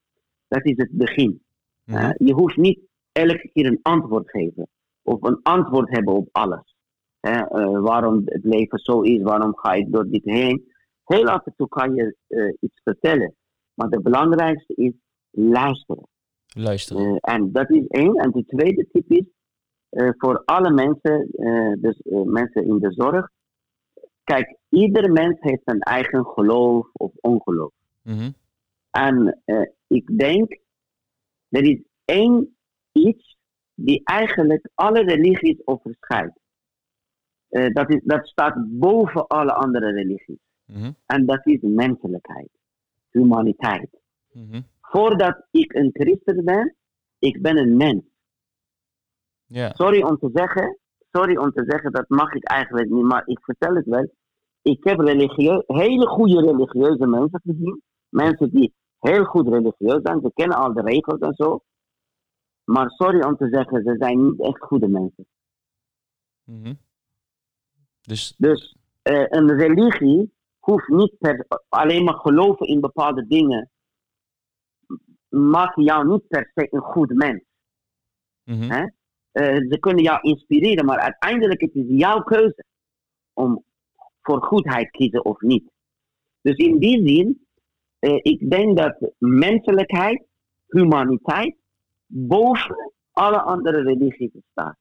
[SPEAKER 2] dat is het begin.
[SPEAKER 1] Mhm.
[SPEAKER 2] Eh, je hoeft niet elke keer een antwoord te geven. Of een antwoord hebben op alles. Hè, eh, waarom het leven zo is, waarom ga ik door dit heen. Heel af en toe kan je eh, iets vertellen. Maar het belangrijkste is luisteren.
[SPEAKER 1] Luisteren.
[SPEAKER 2] Eh, en dat is één. En de tweede tip is eh, voor alle mensen, eh, dus mensen in de zorg. Kijk, ieder mens heeft zijn eigen geloof of ongeloof.
[SPEAKER 1] Mhm.
[SPEAKER 2] En ik denk, er is één iets die eigenlijk alle religies overschrijdt. Dat, is, dat staat boven alle andere religies.
[SPEAKER 1] Mhm.
[SPEAKER 2] En dat is menselijkheid, humaniteit.
[SPEAKER 1] Mhm.
[SPEAKER 2] Voordat ik een christen ben, ik ben een mens. Sorry om te zeggen, sorry om te zeggen, dat mag ik eigenlijk niet, maar ik vertel het wel. Ik heb religieus, hele goede religieuze mensen gezien. Mensen die heel goed religieus zijn, ze kennen al de regels en zo. Maar sorry om te zeggen, ze zijn niet echt goede mensen.
[SPEAKER 1] Mhm. Dus
[SPEAKER 2] Dus eh, een religie hoeft niet per, alleen maar geloven in bepaalde dingen. Maakt jou niet per se een goed mens.
[SPEAKER 1] mhm.
[SPEAKER 2] Hè? Eh, ze kunnen jou inspireren, maar uiteindelijk het is jouw keuze om voor goedheid kiezen of niet. Dus in die zin, eh, ik denk dat menselijkheid, humaniteit, boven alle andere religies staat.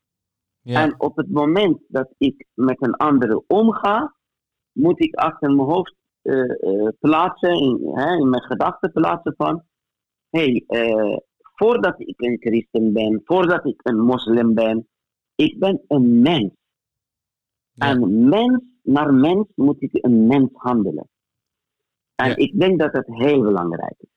[SPEAKER 1] ja.
[SPEAKER 2] En op het moment dat ik met een andere omga, moet ik achter mijn hoofd eh, eh, plaatsen, in, hè, in mijn gedachten plaatsen van, hé, hey, eh, voordat ik een christen ben, voordat ik een moslim ben, ik ben een mens.
[SPEAKER 1] Ja.
[SPEAKER 2] En mens naar mens moet ik een mens handelen. En
[SPEAKER 1] Ja.
[SPEAKER 2] ik denk dat dat heel belangrijk is.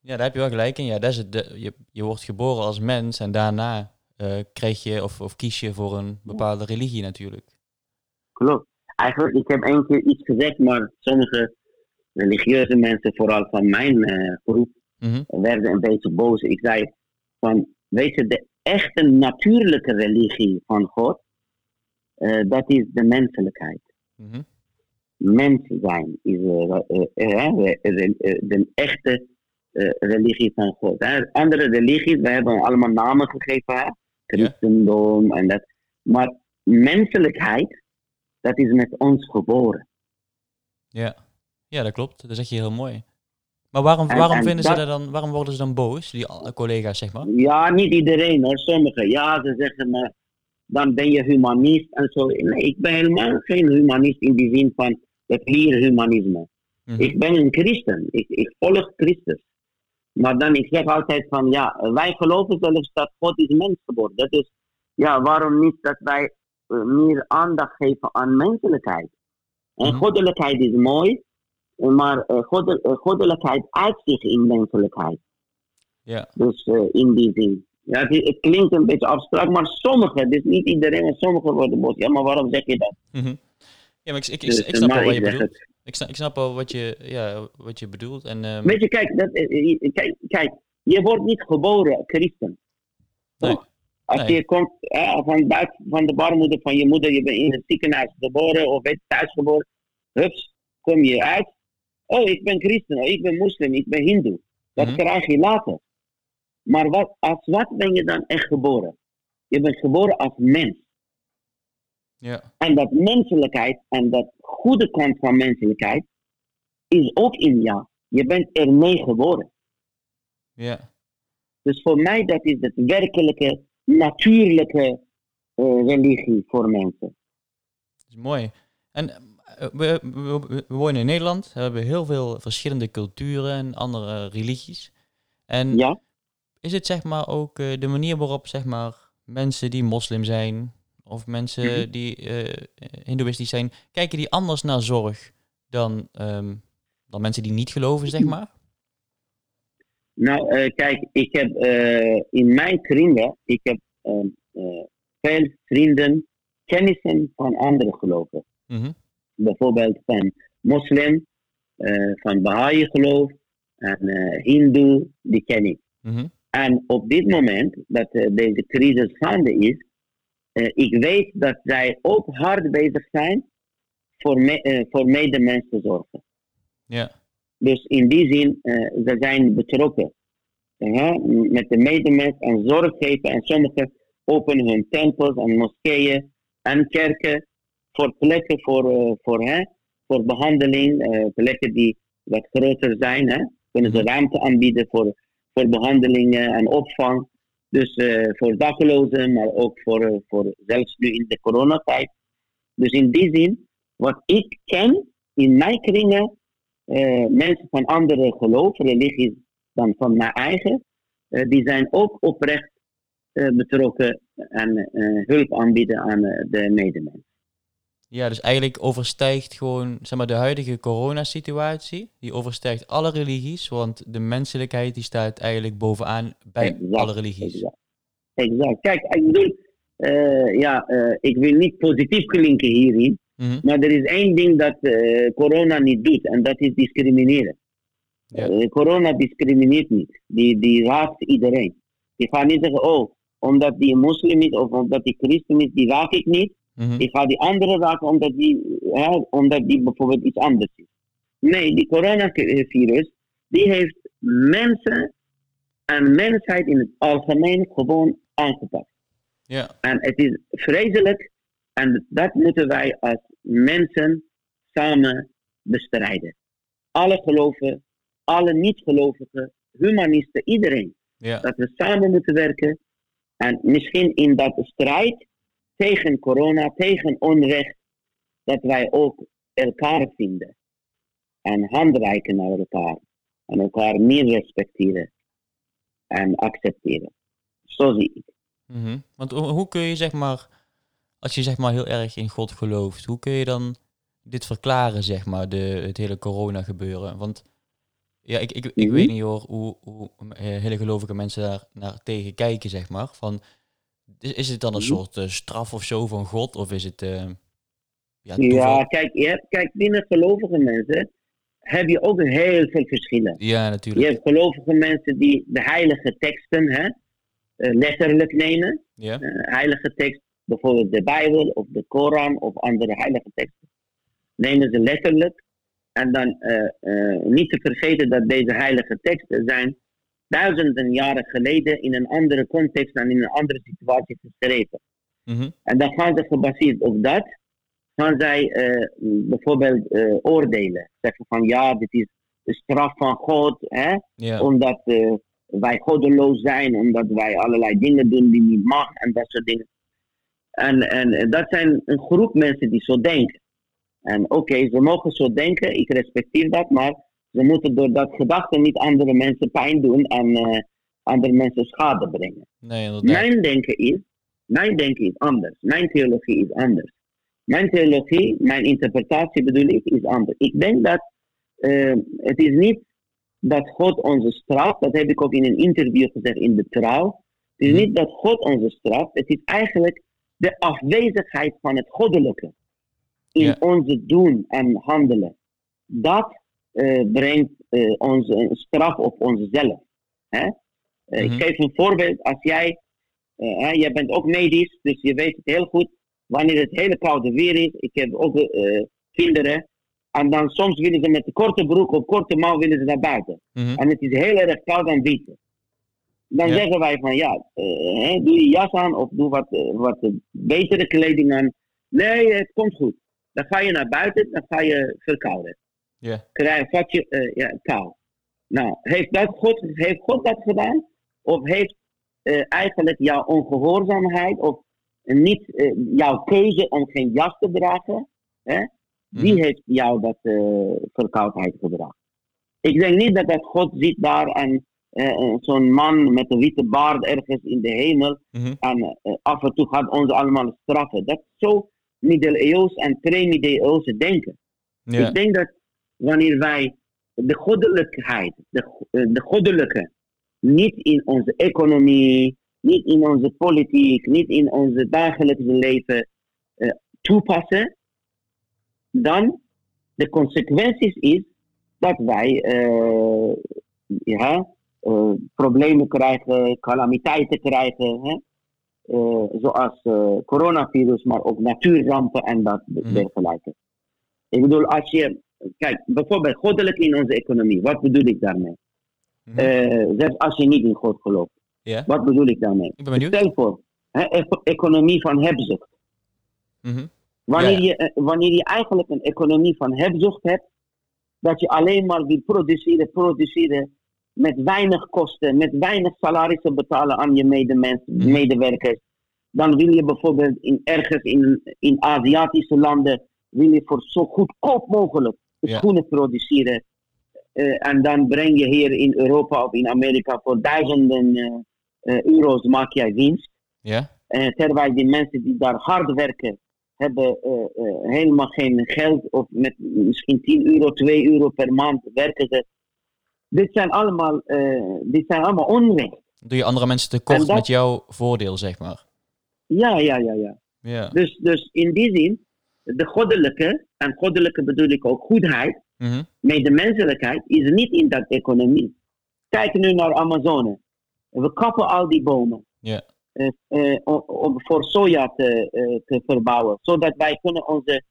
[SPEAKER 1] Ja, daar heb je wel gelijk in. Ja, dat is het, de, je, je wordt geboren als mens en daarna eh krijg je of, of kies je voor een bepaalde religie natuurlijk.
[SPEAKER 2] Klopt. Eigenlijk, ik heb één keer iets gezegd, maar sommige religieuze mensen, vooral van mijn eh, groep,
[SPEAKER 1] Mhm.
[SPEAKER 2] werden een beetje boos. Ik zei van, weet je, de echte natuurlijke religie van God, eh, dat is de menselijkheid.
[SPEAKER 1] Mhm.
[SPEAKER 2] Mens zijn is eh, de echte religie van God. Hè. Andere religies, we hebben allemaal namen gegeven, hè? christendom en dat. Maar menselijkheid, dat is met ons geboren.
[SPEAKER 1] Ja. ja, dat klopt. Dat zeg je heel mooi. Maar waarom,
[SPEAKER 2] En-
[SPEAKER 1] waarom
[SPEAKER 2] en
[SPEAKER 1] vinden ze
[SPEAKER 2] dat-
[SPEAKER 1] dat dan, waarom worden ze dan boos, die collega's, zeg maar?
[SPEAKER 2] Ja, niet iedereen hoor, sommigen. Ja, ze zeggen maar, dan ben je humanist en zo. Nee, ik ben helemaal geen humanist in die zin van het humanisme.
[SPEAKER 1] Mhm.
[SPEAKER 2] Ik ben een christen, ik, ik volg Christus. Maar dan, ik zeg altijd van, ja, wij geloven zelfs dat God is mens geworden. Dus, ja, waarom niet dat wij meer aandacht geven aan menselijkheid? En
[SPEAKER 1] Mhm.
[SPEAKER 2] goddelijkheid is mooi, maar eh, eh, goddelijkheid uit zich in menselijkheid.
[SPEAKER 1] Ja.
[SPEAKER 2] Dus eh, in die zin. Ja, het, het klinkt een beetje abstract, maar sommigen, dus niet iedereen, sommigen worden boos. Ja, maar waarom zeg je dat?
[SPEAKER 1] Mhm. Ja, maar ik, ik, ik,
[SPEAKER 2] Dus,
[SPEAKER 1] ik snap wel wat je bedoelt. Ik snap, ik snap wel wat je, ja, wat je bedoelt. En, ehm,
[SPEAKER 2] Weet je, kijk, dat, eh, eh, kijk, kijk, je wordt niet geboren christen.
[SPEAKER 1] Nee.
[SPEAKER 2] Als
[SPEAKER 1] Nee.
[SPEAKER 2] je komt eh, van, buit- van de baarmoeder van je moeder, je bent in het ziekenhuis geboren of weet thuis geboren, hups, kom je uit. Oh, ik ben christen, oh, ik ben moslim, ik ben hindoe. Dat
[SPEAKER 1] Mhm.
[SPEAKER 2] krijg je later. Maar wat, als wat ben je dan echt geboren? Je bent geboren als mens.
[SPEAKER 1] ja,
[SPEAKER 2] En dat menselijkheid en dat goede kant van menselijkheid is ook in jou. Je bent ermee geboren.
[SPEAKER 1] ja,
[SPEAKER 2] Dus voor mij dat is het werkelijke, natuurlijke eh, religie voor mensen.
[SPEAKER 1] dat is mooi. En eh, we, we, wonen in Nederland, we hebben heel veel verschillende culturen en andere religies. En
[SPEAKER 2] Ja?
[SPEAKER 1] is het zeg maar ook eh, de manier waarop zeg maar mensen die moslim zijn of mensen
[SPEAKER 2] Mhm.
[SPEAKER 1] die eh hindoeïstisch zijn, kijken die anders naar zorg dan, ehm, dan mensen die niet geloven, zeg maar?
[SPEAKER 2] Nou, eh, kijk, ik heb eh, in mijn kringen, ik heb ehm, eh, veel vrienden, kennissen van andere geloven.
[SPEAKER 1] Mhm.
[SPEAKER 2] Bijvoorbeeld van moslim, van Baha'i geloof en hindoe, die ken ik.
[SPEAKER 1] Mhm.
[SPEAKER 2] En op dit moment dat deze crisis gaande is, ik weet dat zij ook hard bezig zijn voor, me, voor medemens te zorgen.
[SPEAKER 1] Ja,
[SPEAKER 2] Dus in die zin, eh, ze zijn betrokken ja, met de medemens en zorg geven. En sommigen openen hun tempels en moskeeën en kerken voor plekken voor, eh, voor, hè, voor behandeling. eh, plekken die wat groter zijn. Hè. Kunnen ze
[SPEAKER 1] Mhm.
[SPEAKER 2] ruimte aanbieden voor, voor behandelingen en opvang. Dus eh, voor daklozen, maar ook voor, eh, voor zelfs nu in de coronatijd. Dus in die zin, wat ik ken in mijn kringen, eh, mensen van andere geloof, religies dan van mijn eigen, eh, die zijn ook oprecht eh, betrokken en hulp aanbieden aan de medemens.
[SPEAKER 1] Ja, dus eigenlijk overstijgt gewoon zeg maar, de huidige coronasituatie. Die overstijgt alle religies, want de menselijkheid die staat eigenlijk bovenaan bij
[SPEAKER 2] Exact,
[SPEAKER 1] alle religies.
[SPEAKER 2] Exact. exact. Kijk, ik bedoel, ja, ik wil niet positief klinken hierin,
[SPEAKER 1] Mhm.
[SPEAKER 2] maar er is één ding dat eh, corona niet doet en dat is discrimineren.
[SPEAKER 1] Ja.
[SPEAKER 2] Eh, corona discrimineert niet, die, die raakt iedereen. Die gaat niet zeggen, oh, omdat die moslim is of omdat die christen is, die raak ik niet.
[SPEAKER 1] Mhm.
[SPEAKER 2] Ik ga die andere raken omdat die, hè, omdat die bijvoorbeeld iets anders is. Nee, die coronavirus, die heeft mensen en mensheid in het algemeen gewoon aangepakt.
[SPEAKER 1] Ja,
[SPEAKER 2] En het is vreselijk en dat moeten wij als mensen samen bestrijden. Alle geloven, alle niet-gelovigen, humanisten, iedereen.
[SPEAKER 1] ja,
[SPEAKER 2] Dat we samen moeten werken en misschien in dat strijd tegen corona, tegen onrecht, dat wij ook elkaar vinden. En handreiken naar elkaar. En elkaar meer respecteren en accepteren. Zo zie ik.
[SPEAKER 1] Mhm. Want hoe kun je zeg maar, als je zeg maar heel erg in God gelooft, hoe kun je dan dit verklaren, zeg maar, de, het hele corona gebeuren? Want ja, ik, ik, ik
[SPEAKER 2] Mhm.
[SPEAKER 1] weet niet hoor hoe, hoe eh, hele gelovige mensen daar naar tegen kijken, zeg maar. Van, is, is het dan een
[SPEAKER 2] Mhm.
[SPEAKER 1] soort eh, straf of zo van God? Of is het eh, ja,
[SPEAKER 2] kijk, je hebt, kijk, binnen gelovige mensen heb je ook heel veel verschillen.
[SPEAKER 1] Ja,
[SPEAKER 2] Je
[SPEAKER 1] natuurlijk.
[SPEAKER 2] hebt gelovige mensen die de heilige teksten hè, letterlijk nemen.
[SPEAKER 1] Ja,
[SPEAKER 2] heilige tekst, bijvoorbeeld de Bijbel of de Koran of andere heilige teksten, nemen ze letterlijk. En dan eh, eh, niet te vergeten dat deze heilige teksten zijn duizenden jaren geleden in een andere context en in een andere situatie geschreven.
[SPEAKER 1] Mhm.
[SPEAKER 2] En dan gaan ze gebaseerd op dat, gaan zij eh, bijvoorbeeld oordelen. Zeggen van ja, dit is de straf van God, hè? omdat wij goddeloos zijn, omdat wij allerlei dingen doen die niet mag en dat soort dingen. En, en dat zijn een groep mensen die zo denken. En oké, ze mogen zo denken, ik respecteer dat, maar ze moeten door dat gedachte niet andere mensen pijn doen en eh, andere mensen schade brengen.
[SPEAKER 1] nee.
[SPEAKER 2] Mijn denken is, mijn denken is anders. Mijn theologie is anders. Mijn theologie, mijn interpretatie bedoel ik, is anders. Ik denk dat eh, het is niet dat God onze straft, dat heb ik ook in een interview gezegd in de trouw. Het is
[SPEAKER 1] Mhm.
[SPEAKER 2] niet dat God onze straft, het is eigenlijk de afwezigheid van het goddelijke in
[SPEAKER 1] Ja.
[SPEAKER 2] onze doen en handelen. dat eh, brengt uh, ons een straf op onszelf. Hè? Uh, Ik
[SPEAKER 1] Mhm.
[SPEAKER 2] geef een voorbeeld. Als jij, eh, hè, jij bent ook medisch, dus je weet het heel goed. Wanneer het hele koude weer is, ik heb ook eh, kinderen. En dan soms willen ze met de korte broek of korte mouw willen ze naar buiten.
[SPEAKER 1] Mhm.
[SPEAKER 2] En het is heel erg koud en bieten. Dan
[SPEAKER 1] Ja.
[SPEAKER 2] zeggen wij van ja, eh, hè, doe je jas aan of doe wat, eh, wat eh, betere kleding aan. Nee, het komt goed. Dan ga je naar buiten, dan ga je verkouden.
[SPEAKER 1] Ja.
[SPEAKER 2] Krijg, vat je eh, ja, kou. Nou, heeft, dat God, heeft God dat gedaan? Of heeft eigenlijk jouw ongehoorzaamheid of niet jouw keuze om geen jas te dragen, hè, die
[SPEAKER 1] Mhm.
[SPEAKER 2] heeft jou dat verkoudheid gebracht. Ik denk niet dat, dat God zit daar en eh, zo'n man met een witte baard ergens in de hemel
[SPEAKER 1] Mhm.
[SPEAKER 2] en eh, af en toe gaat ons allemaal straffen. Dat is zo middeleeuws en pre-middeleeuwse denken. Ik denk dat wanneer wij de goddelijkheid, de, de goddelijke, niet in onze economie, niet in onze politiek, niet in onze dagelijkse leven toepassen, dan de consequenties is dat wij ja, problemen krijgen, calamiteiten krijgen, hè? Eh, zoals eh, coronavirus, maar ook natuurrampen en dat
[SPEAKER 1] Mhm.
[SPEAKER 2] dergelijke. Ik bedoel, als je, kijk, bijvoorbeeld goddelijk in onze economie, wat bedoel ik daarmee?
[SPEAKER 1] Mhm.
[SPEAKER 2] Eh, zelfs als je niet in God gelooft, wat bedoel ik daarmee?
[SPEAKER 1] Ik ben benieuwd.
[SPEAKER 2] Stel voor, hè, eco- economie van hebzucht.
[SPEAKER 1] Mhm.
[SPEAKER 2] Wanneer,
[SPEAKER 1] Ja, ja.
[SPEAKER 2] Je, eh, wanneer je eigenlijk een economie van hebzucht hebt, dat je alleen maar wil produceren, produceren, met weinig kosten, met weinig salarissen betalen aan je medemens,
[SPEAKER 1] Mhm.
[SPEAKER 2] medewerkers, dan wil je bijvoorbeeld in, ergens in, in Aziatische landen, wil je voor zo goedkoop mogelijk
[SPEAKER 1] Ja.
[SPEAKER 2] schoenen produceren. Eh, en dan breng je hier in Europa of in Amerika voor duizenden eh, eh, euro's maak jij winst.
[SPEAKER 1] Ja.
[SPEAKER 2] Terwijl die mensen die daar hard werken, hebben helemaal geen geld. Of met misschien 10 euro, 2 euro per maand werken ze. Dit zijn allemaal, eh, dit zijn allemaal onrecht.
[SPEAKER 1] Doe je andere mensen tekort
[SPEAKER 2] En dat-
[SPEAKER 1] met jouw voordeel, zeg maar.
[SPEAKER 2] Ja, ja, ja, ja.
[SPEAKER 1] Ja.
[SPEAKER 2] Dus, dus in die zin, de goddelijke, en goddelijke bedoel ik ook goedheid,
[SPEAKER 1] Mhm.
[SPEAKER 2] medemenselijkheid, is niet in dat economie. Kijk nu naar Amazone. We kappen al die bomen.
[SPEAKER 1] Ja.
[SPEAKER 2] eh, eh, om, voor soja te, te verbouwen. Zodat wij kunnen onze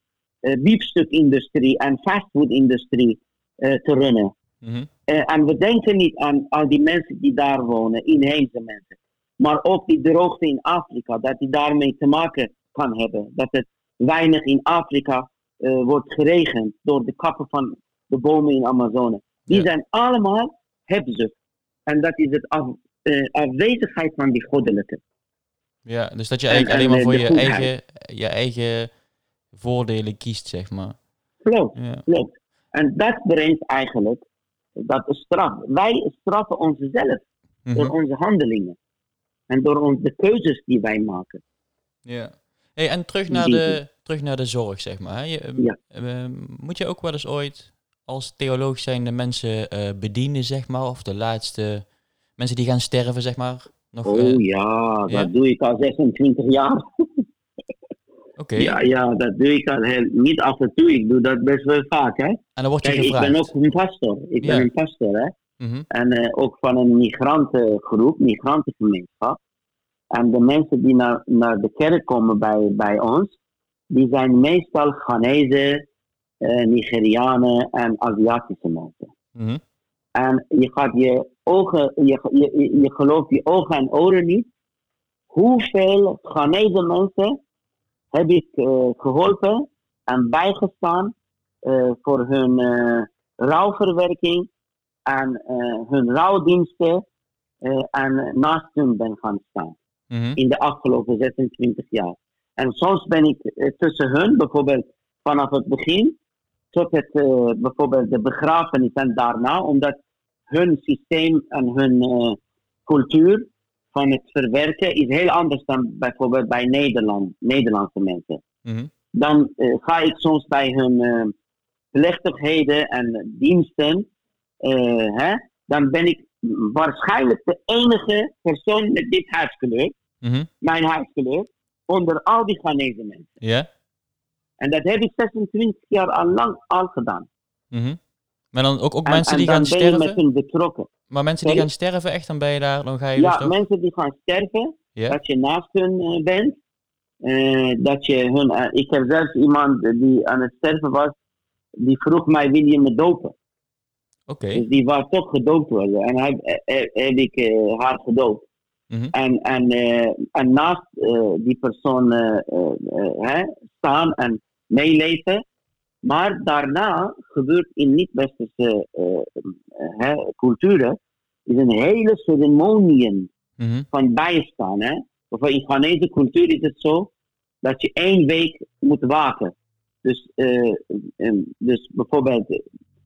[SPEAKER 2] biefstukindustrie en fastfoodindustrie te runnen.
[SPEAKER 1] Mhm.
[SPEAKER 2] Eh, en we denken niet aan al die mensen die daar wonen, inheemse mensen. Maar ook die droogte in Afrika, dat die daarmee te maken kan hebben. Dat het weinig in Afrika eh, wordt geregend door de kappen van de bomen in Amazone. Die
[SPEAKER 1] Ja.
[SPEAKER 2] zijn allemaal hebzucht. En dat is het af, eh, afwezigheid van die goddelijke.
[SPEAKER 1] Ja, dus dat je
[SPEAKER 2] En-
[SPEAKER 1] eigenlijk alleen
[SPEAKER 2] en,
[SPEAKER 1] maar voor je
[SPEAKER 2] goedheid.
[SPEAKER 1] eigen, je eigen voordelen kiest, zeg maar.
[SPEAKER 2] Klopt.
[SPEAKER 1] Ja.
[SPEAKER 2] Klopt. En dat brengt eigenlijk dat de straf. Wij straffen onszelf door
[SPEAKER 1] Mhm.
[SPEAKER 2] onze handelingen. En door ons, de keuzes die wij maken.
[SPEAKER 1] Ja. Hey, en terug naar, de, terug naar de zorg, zeg maar. Je, ehm,
[SPEAKER 2] Ja.
[SPEAKER 1] ehm, moet je ook wel eens ooit als theoloog zijn de mensen eh, bedienen, zeg maar? Of de laatste mensen die gaan sterven, zeg maar? Nog,
[SPEAKER 2] Oh
[SPEAKER 1] eh,
[SPEAKER 2] ja, dat
[SPEAKER 1] ja?
[SPEAKER 2] doe ik al 26 jaar. [LAUGHS]
[SPEAKER 1] Oké.
[SPEAKER 2] Ja, ja, dat doe ik al heel, niet af en toe. Ik doe dat best wel vaak. Hè.
[SPEAKER 1] En dan word je
[SPEAKER 2] Kijk, ik
[SPEAKER 1] gevraagd.
[SPEAKER 2] ben ook een pastor. Ik ben een pastor. Hè.
[SPEAKER 1] Mhm.
[SPEAKER 2] En eh, ook van een migrantengroep, migrantengemeenschap. En de mensen die naar, naar de kerk komen bij, bij ons, die zijn meestal Ghanese, eh, Nigerianen en Aziatische mensen.
[SPEAKER 1] Mhm.
[SPEAKER 2] En je gaat je ogen, je, je, je- je gelooft je ogen en oren niet. Hoeveel Ghanese mensen heb ik eh, geholpen en bijgestaan eh, voor hun eh, rouwverwerking en hun rouwdiensten en naast hun ben gaan staan
[SPEAKER 1] Mhm.
[SPEAKER 2] in de afgelopen 26 jaar. En soms ben ik tussen hun, bijvoorbeeld vanaf het begin tot het, bijvoorbeeld de begrafenis en daarna, omdat hun systeem en hun cultuur van het verwerken is heel anders dan bijvoorbeeld bij Nederland, Nederlandse mensen.
[SPEAKER 1] Mhm.
[SPEAKER 2] Dan eh, ga ik soms bij hun eh, plechtigheden en diensten, eh, hè, dan ben ik waarschijnlijk de enige persoon met dit huidskleur,
[SPEAKER 1] Mhm.
[SPEAKER 2] mijn huidskleur, onder al die Ghanese mensen.
[SPEAKER 1] Ja?
[SPEAKER 2] En dat heb ik 26 jaar al lang al gedaan.
[SPEAKER 1] Mhm. Maar dan ook, ook
[SPEAKER 2] En,
[SPEAKER 1] mensen
[SPEAKER 2] en
[SPEAKER 1] die gaan
[SPEAKER 2] met
[SPEAKER 1] sterven?
[SPEAKER 2] hun betrokken.
[SPEAKER 1] Maar mensen die gaan sterven echt, dan ben je daar, dan ga je dus
[SPEAKER 2] Ja,
[SPEAKER 1] toch...
[SPEAKER 2] mensen die gaan sterven, dat je naast hun eh, bent. Eh, dat je hun, eh, ik heb zelfs iemand die aan het sterven was, die vroeg mij, wil je me dopen?
[SPEAKER 1] Oké.
[SPEAKER 2] Dus die wou toch gedoopt worden. En heb, heb, ik haar gedoopt.
[SPEAKER 1] Mhm.
[SPEAKER 2] En, en, en naast die persoon staan en meeleven. Maar daarna gebeurt in niet-westerse eh, eh, culturen is een hele ceremonie
[SPEAKER 1] Mhm.
[SPEAKER 2] van bijstaan. Hè? Of in Ghanese cultuur is het zo dat je één week moet waken. Dus, eh, dus bijvoorbeeld,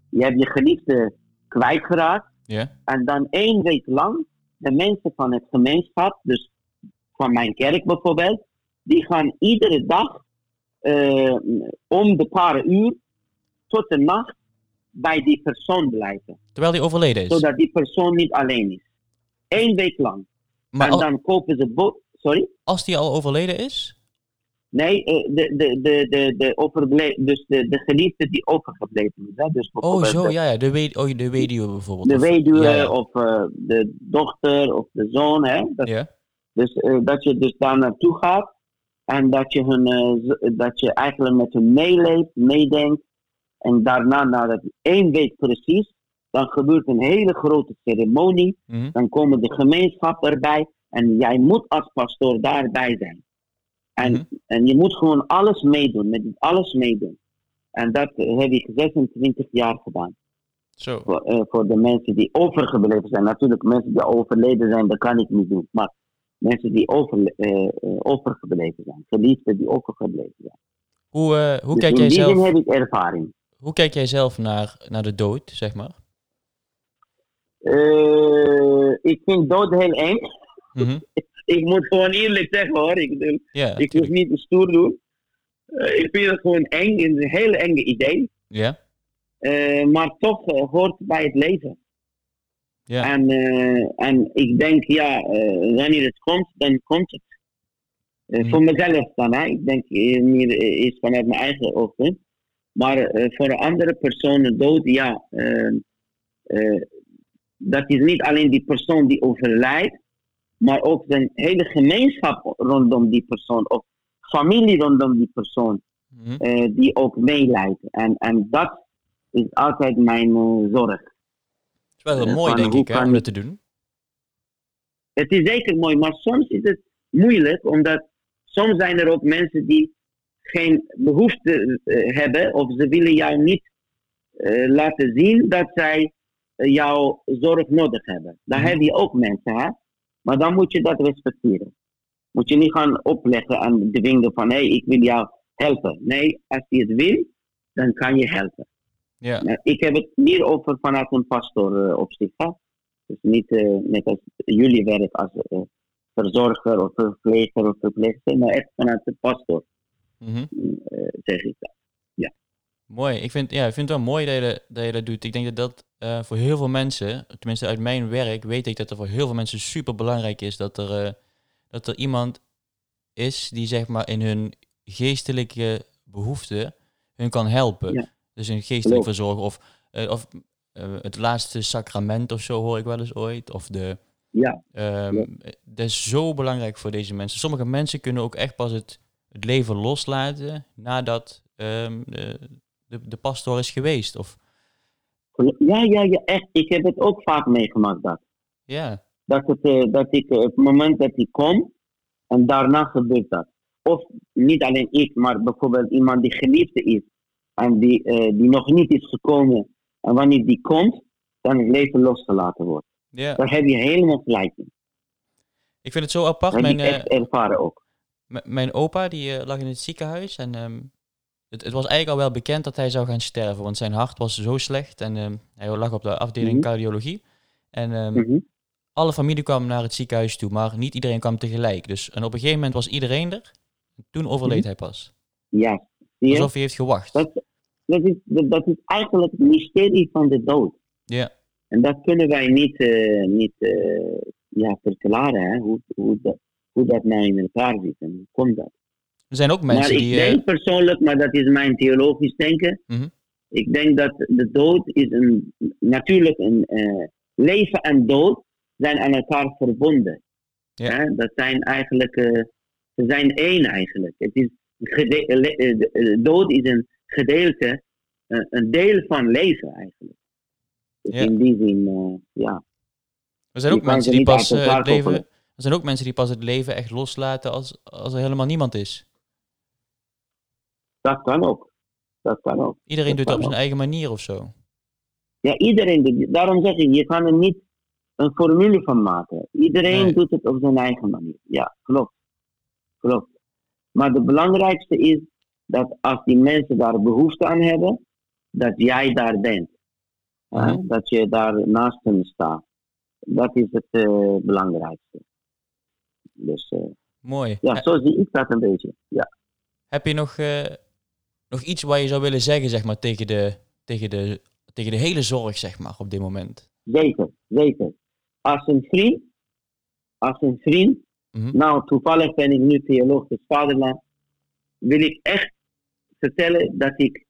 [SPEAKER 2] je hebt je geliefde kwijtgeraakt. En dan één week lang, de mensen van het gemeenschap, dus van mijn kerk bijvoorbeeld, die gaan iedere dag om de paar uur tot de nacht bij die persoon blijven.
[SPEAKER 1] Terwijl die overleden is.
[SPEAKER 2] Zodat die persoon niet alleen is. Eén week lang.
[SPEAKER 1] Maar
[SPEAKER 2] en dan kopen ze bo Sorry?
[SPEAKER 1] als die al overleden is?
[SPEAKER 2] Nee, eh, de, de, de, de, de, overble- dus de, de geliefde die overgebleven is. Hè? Dus
[SPEAKER 1] Oh, zo, ja, ja. De, wed oh, de weduwe bijvoorbeeld.
[SPEAKER 2] de weduwe
[SPEAKER 1] Ja, ja.
[SPEAKER 2] of eh, de dochter of de zoon. Hè? Dat,
[SPEAKER 1] Ja?
[SPEAKER 2] Dus eh, dat je dus daar naartoe gaat en dat je, hun, eh, dat je eigenlijk met hun meeleeft, meedenkt. En daarna, na dat één week precies, dan gebeurt een hele grote ceremonie.
[SPEAKER 1] Mhm.
[SPEAKER 2] Dan komen de gemeenschap erbij en jij moet als pastoor daarbij zijn. En,
[SPEAKER 1] Mhm.
[SPEAKER 2] en je moet gewoon alles meedoen, met alles meedoen. En dat heb ik 26 jaar gedaan.
[SPEAKER 1] Zo.
[SPEAKER 2] Voor, eh, voor de mensen die overgebleven zijn. Natuurlijk, mensen die overleden zijn, dat kan ik niet doen. Maar mensen die over, eh, eh, overgebleven zijn. Geliefden die overgebleven zijn.
[SPEAKER 1] Hoe, eh, hoe,
[SPEAKER 2] Dus
[SPEAKER 1] kijk
[SPEAKER 2] in
[SPEAKER 1] jij
[SPEAKER 2] die zin
[SPEAKER 1] zelf,
[SPEAKER 2] heb ik ervaring.
[SPEAKER 1] hoe kijk jij zelf naar, naar de dood, zeg maar?
[SPEAKER 2] Ik vind dood heel eng.
[SPEAKER 1] Mhm. [LAUGHS]
[SPEAKER 2] Ik moet gewoon eerlijk zeggen hoor. Ik,
[SPEAKER 1] Ja,
[SPEAKER 2] ik niet stoer doen. Ik vind het gewoon eng. Een heel enge idee.
[SPEAKER 1] Ja?
[SPEAKER 2] Maar toch hoort bij het leven.
[SPEAKER 1] Ja.
[SPEAKER 2] En, eh, en ik denk, ja, eh, wanneer het komt, dan komt het. Eh,
[SPEAKER 1] Mhm.
[SPEAKER 2] Voor mezelf dan, hè. Ik denk meer is vanuit mijn eigen oogpunt. Maar voor andere personen dood, ja. eh, eh, dat is niet alleen die persoon die overlijdt, maar ook zijn hele gemeenschap rondom die persoon. Of familie rondom die persoon,
[SPEAKER 1] Mhm.
[SPEAKER 2] eh, die ook meeleidt. En, en dat is altijd mijn zorg.
[SPEAKER 1] Het is wel heel mooi,
[SPEAKER 2] van
[SPEAKER 1] denk ik, hè, om dat te doen.
[SPEAKER 2] Het is zeker mooi, maar soms is het moeilijk, omdat soms zijn er ook mensen die geen behoefte eh, hebben, of ze willen jou niet eh, laten zien dat zij eh, jouw zorg nodig hebben. Daar
[SPEAKER 1] Mhm.
[SPEAKER 2] heb je ook mensen, hè? Maar dan moet je dat respecteren. Moet je niet gaan opleggen en dwingen van, hé, hey, ik wil jou helpen. Nee, als je het wil, dan kan je helpen.
[SPEAKER 1] Ja.
[SPEAKER 2] Nou, ik heb het meer over vanuit een pastoor eh, op zich. Hè? Dus niet eh, net als jullie werk als eh, verzorger of verpleger of verpleegster, maar echt vanuit de pastoor,
[SPEAKER 1] Mhm.
[SPEAKER 2] eh, zeg ik dat.
[SPEAKER 1] Mooi. Ik vind, ja, ik vind het wel mooi dat je, dat je dat doet. Ik denk dat dat eh, voor heel veel mensen, tenminste uit mijn werk, weet ik dat er voor heel veel mensen super belangrijk is dat er, eh, dat er iemand is die zeg maar in hun geestelijke behoeften hun kan helpen.
[SPEAKER 2] Ja.
[SPEAKER 1] Dus een geestelijk verzorger of, eh, of eh, het laatste sacrament of zo hoor ik wel eens ooit. Of de,
[SPEAKER 2] Ja,
[SPEAKER 1] Ehm,
[SPEAKER 2] Ja.
[SPEAKER 1] Dat is zo belangrijk voor deze mensen. Sommige mensen kunnen ook echt pas het, het leven loslaten nadat ehm, de, de, de pastoor is geweest. Of,
[SPEAKER 2] ja, ja, ja, echt. Ik heb het ook vaak meegemaakt dat.
[SPEAKER 1] ja,
[SPEAKER 2] Dat, het, eh, dat ik op het moment dat ik kom, en daarna gebeurt dat. Of niet alleen ik, maar bijvoorbeeld iemand die geliefde is, en die, eh, die nog niet is gekomen, en wanneer die komt, dan het leven losgelaten wordt.
[SPEAKER 1] ja.
[SPEAKER 2] Daar heb je helemaal gelijk in.
[SPEAKER 1] Ik vind het zo apart.
[SPEAKER 2] Heb
[SPEAKER 1] Mijn, eh,
[SPEAKER 2] echt ervaren ook.
[SPEAKER 1] mijn opa die eh, lag in het ziekenhuis en ehm, het, het was eigenlijk al wel bekend dat hij zou gaan sterven, want zijn hart was zo slecht en ehm, hij lag op de afdeling
[SPEAKER 2] Mhm.
[SPEAKER 1] cardiologie. En ehm,
[SPEAKER 2] Mhm.
[SPEAKER 1] alle familie kwam naar het ziekenhuis toe, maar niet iedereen kwam tegelijk. Dus en op een gegeven moment was iedereen er. Toen overleed
[SPEAKER 2] Mhm.
[SPEAKER 1] hij pas.
[SPEAKER 2] Ja, zie je?
[SPEAKER 1] Alsof hij heeft gewacht.
[SPEAKER 2] Dat, dat, is, dat, dat is eigenlijk het mysterie van de dood.
[SPEAKER 1] Ja.
[SPEAKER 2] En dat kunnen wij niet, eh, niet eh, ja, verklaren, hè? Hoe, hoe, dat, hoe dat nou in elkaar zit en hoe komt dat.
[SPEAKER 1] Er zijn ook mensen
[SPEAKER 2] maar ik
[SPEAKER 1] die... eh,
[SPEAKER 2] denk persoonlijk, maar dat is mijn theologisch denken,
[SPEAKER 1] Mhm.
[SPEAKER 2] Ik denk dat de dood is een, natuurlijk een eh, leven en dood zijn aan elkaar verbonden.
[SPEAKER 1] Ja.
[SPEAKER 2] Hè? Dat zijn eigenlijk, eh, ze zijn één eigenlijk. Het is eh, de- eh, dood is een gedeelte, eh, een deel van leven eigenlijk. Dus
[SPEAKER 1] Ja.
[SPEAKER 2] in die zin, eh, ja.
[SPEAKER 1] Er zijn ook mensen die pas eh, het leven.
[SPEAKER 2] koppelen.
[SPEAKER 1] Er zijn ook mensen die pas het leven echt loslaten als, als er helemaal niemand is.
[SPEAKER 2] Dat kan ook. Dat kan ook.
[SPEAKER 1] Iedereen
[SPEAKER 2] Dat
[SPEAKER 1] doet het op zijn eigen manier of zo.
[SPEAKER 2] Ja, iedereen doet Daarom zeg ik, je kan er niet een formule van maken. Iedereen
[SPEAKER 1] Nee.
[SPEAKER 2] doet het op zijn eigen manier. Ja, klopt. Klopt. Maar het belangrijkste is dat als die mensen daar behoefte aan hebben, dat jij daar bent.
[SPEAKER 1] Mhm.
[SPEAKER 2] Dat je daar naast hen staat. Dat is het eh, belangrijkste. Dus eh,
[SPEAKER 1] Mooi.
[SPEAKER 2] ja, zo zie ik dat een beetje. Ja.
[SPEAKER 1] Heb je nog, eh, nog iets wat je zou willen zeggen zeg maar, tegen, de, tegen, de, tegen de hele zorg zeg maar, op dit moment?
[SPEAKER 2] Zeker, zeker. Als een vriend, als een vriend,
[SPEAKER 1] Mhm.
[SPEAKER 2] nou toevallig ben ik nu theoloog het vaderland, wil ik echt vertellen dat ik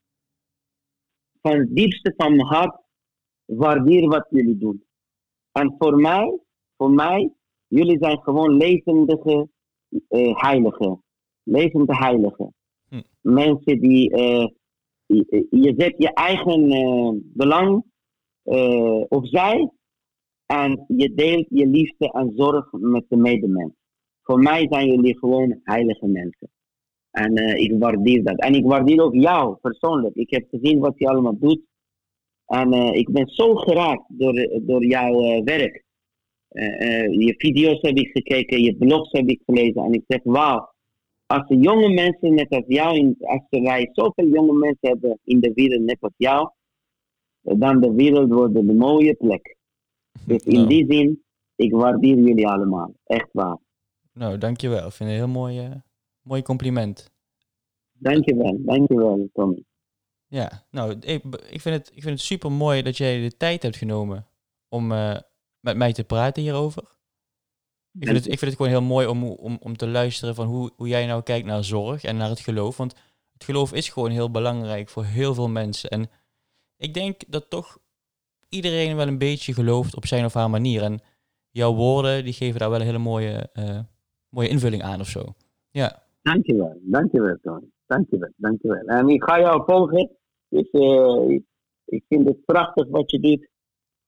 [SPEAKER 2] van het diepste van mijn hart waardeer wat jullie doen. En voor mij, voor mij, jullie zijn gewoon levendige eh heiligen. Levende heiligen.
[SPEAKER 1] Hm.
[SPEAKER 2] Mensen die, eh, je, je zet je eigen eh, belang eh, opzij en je deelt je liefde en zorg met de medemens. Voor mij zijn jullie gewoon heilige mensen. En eh, ik waardeer dat. En ik waardeer ook jou persoonlijk. Ik heb gezien wat je allemaal doet. En eh, ik ben zo geraakt door, door jouw eh, werk. Je video's heb ik gekeken, je blogs heb ik gelezen. En ik zeg, wauw. Als de jonge mensen net als jou, in, als wij zoveel jonge mensen hebben in de wereld net als jou, dan de wereld wordt een mooie plek. [LAUGHS] Dus in
[SPEAKER 1] Nou,
[SPEAKER 2] die zin, ik waardeer jullie allemaal. Echt waar.
[SPEAKER 1] Nou, dankjewel. Ik vind het een heel mooi, eh, mooi compliment.
[SPEAKER 2] Dankjewel, dankjewel Tommy.
[SPEAKER 1] Ja, nou, ik, ik, vind het, ik vind het super mooi dat jij de tijd hebt genomen om eh, met mij te praten hierover. Ik vind, het, ik vind het gewoon heel mooi om, om, om te luisteren van hoe, hoe jij nou kijkt naar zorg en naar het geloof. Want het geloof is gewoon heel belangrijk voor heel veel mensen. En ik denk dat toch iedereen wel een beetje gelooft op zijn of haar manier. En jouw woorden, die geven daar wel een hele mooie, eh, mooie invulling aan of zo. Ja,
[SPEAKER 2] Dankjewel, dankjewel Tony. Dankjewel, dankjewel. En ik ga jou volgen. Dus eh, ik- vind het prachtig wat je doet.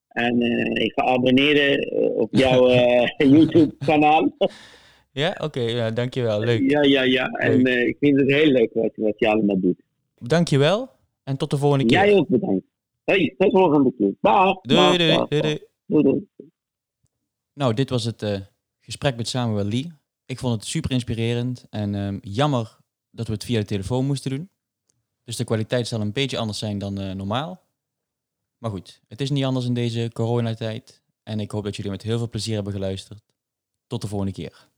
[SPEAKER 2] En eh, ik ga abonneren eh, op jouw [LAUGHS] eh, YouTube kanaal.
[SPEAKER 1] ja? oké, ja, dankjewel. Leuk.
[SPEAKER 2] Ja, ja, ja. En ik vind het heel leuk wat, wat je allemaal doet.
[SPEAKER 1] Dankjewel en tot de volgende keer.
[SPEAKER 2] Jij ook bedankt. Hey, tot de volgende keer. Dag.
[SPEAKER 1] Doei, doei, doei, doei.
[SPEAKER 2] doei, doei.
[SPEAKER 1] Nou, dit was het gesprek met Samuel Lee. Ik vond het super inspirerend en ehm, jammer dat we het via de telefoon moesten doen. Dus de kwaliteit zal een beetje anders zijn dan eh, normaal. Maar goed, het is niet anders in deze coronatijd. En ik hoop dat jullie met heel veel plezier hebben geluisterd. Tot de volgende keer.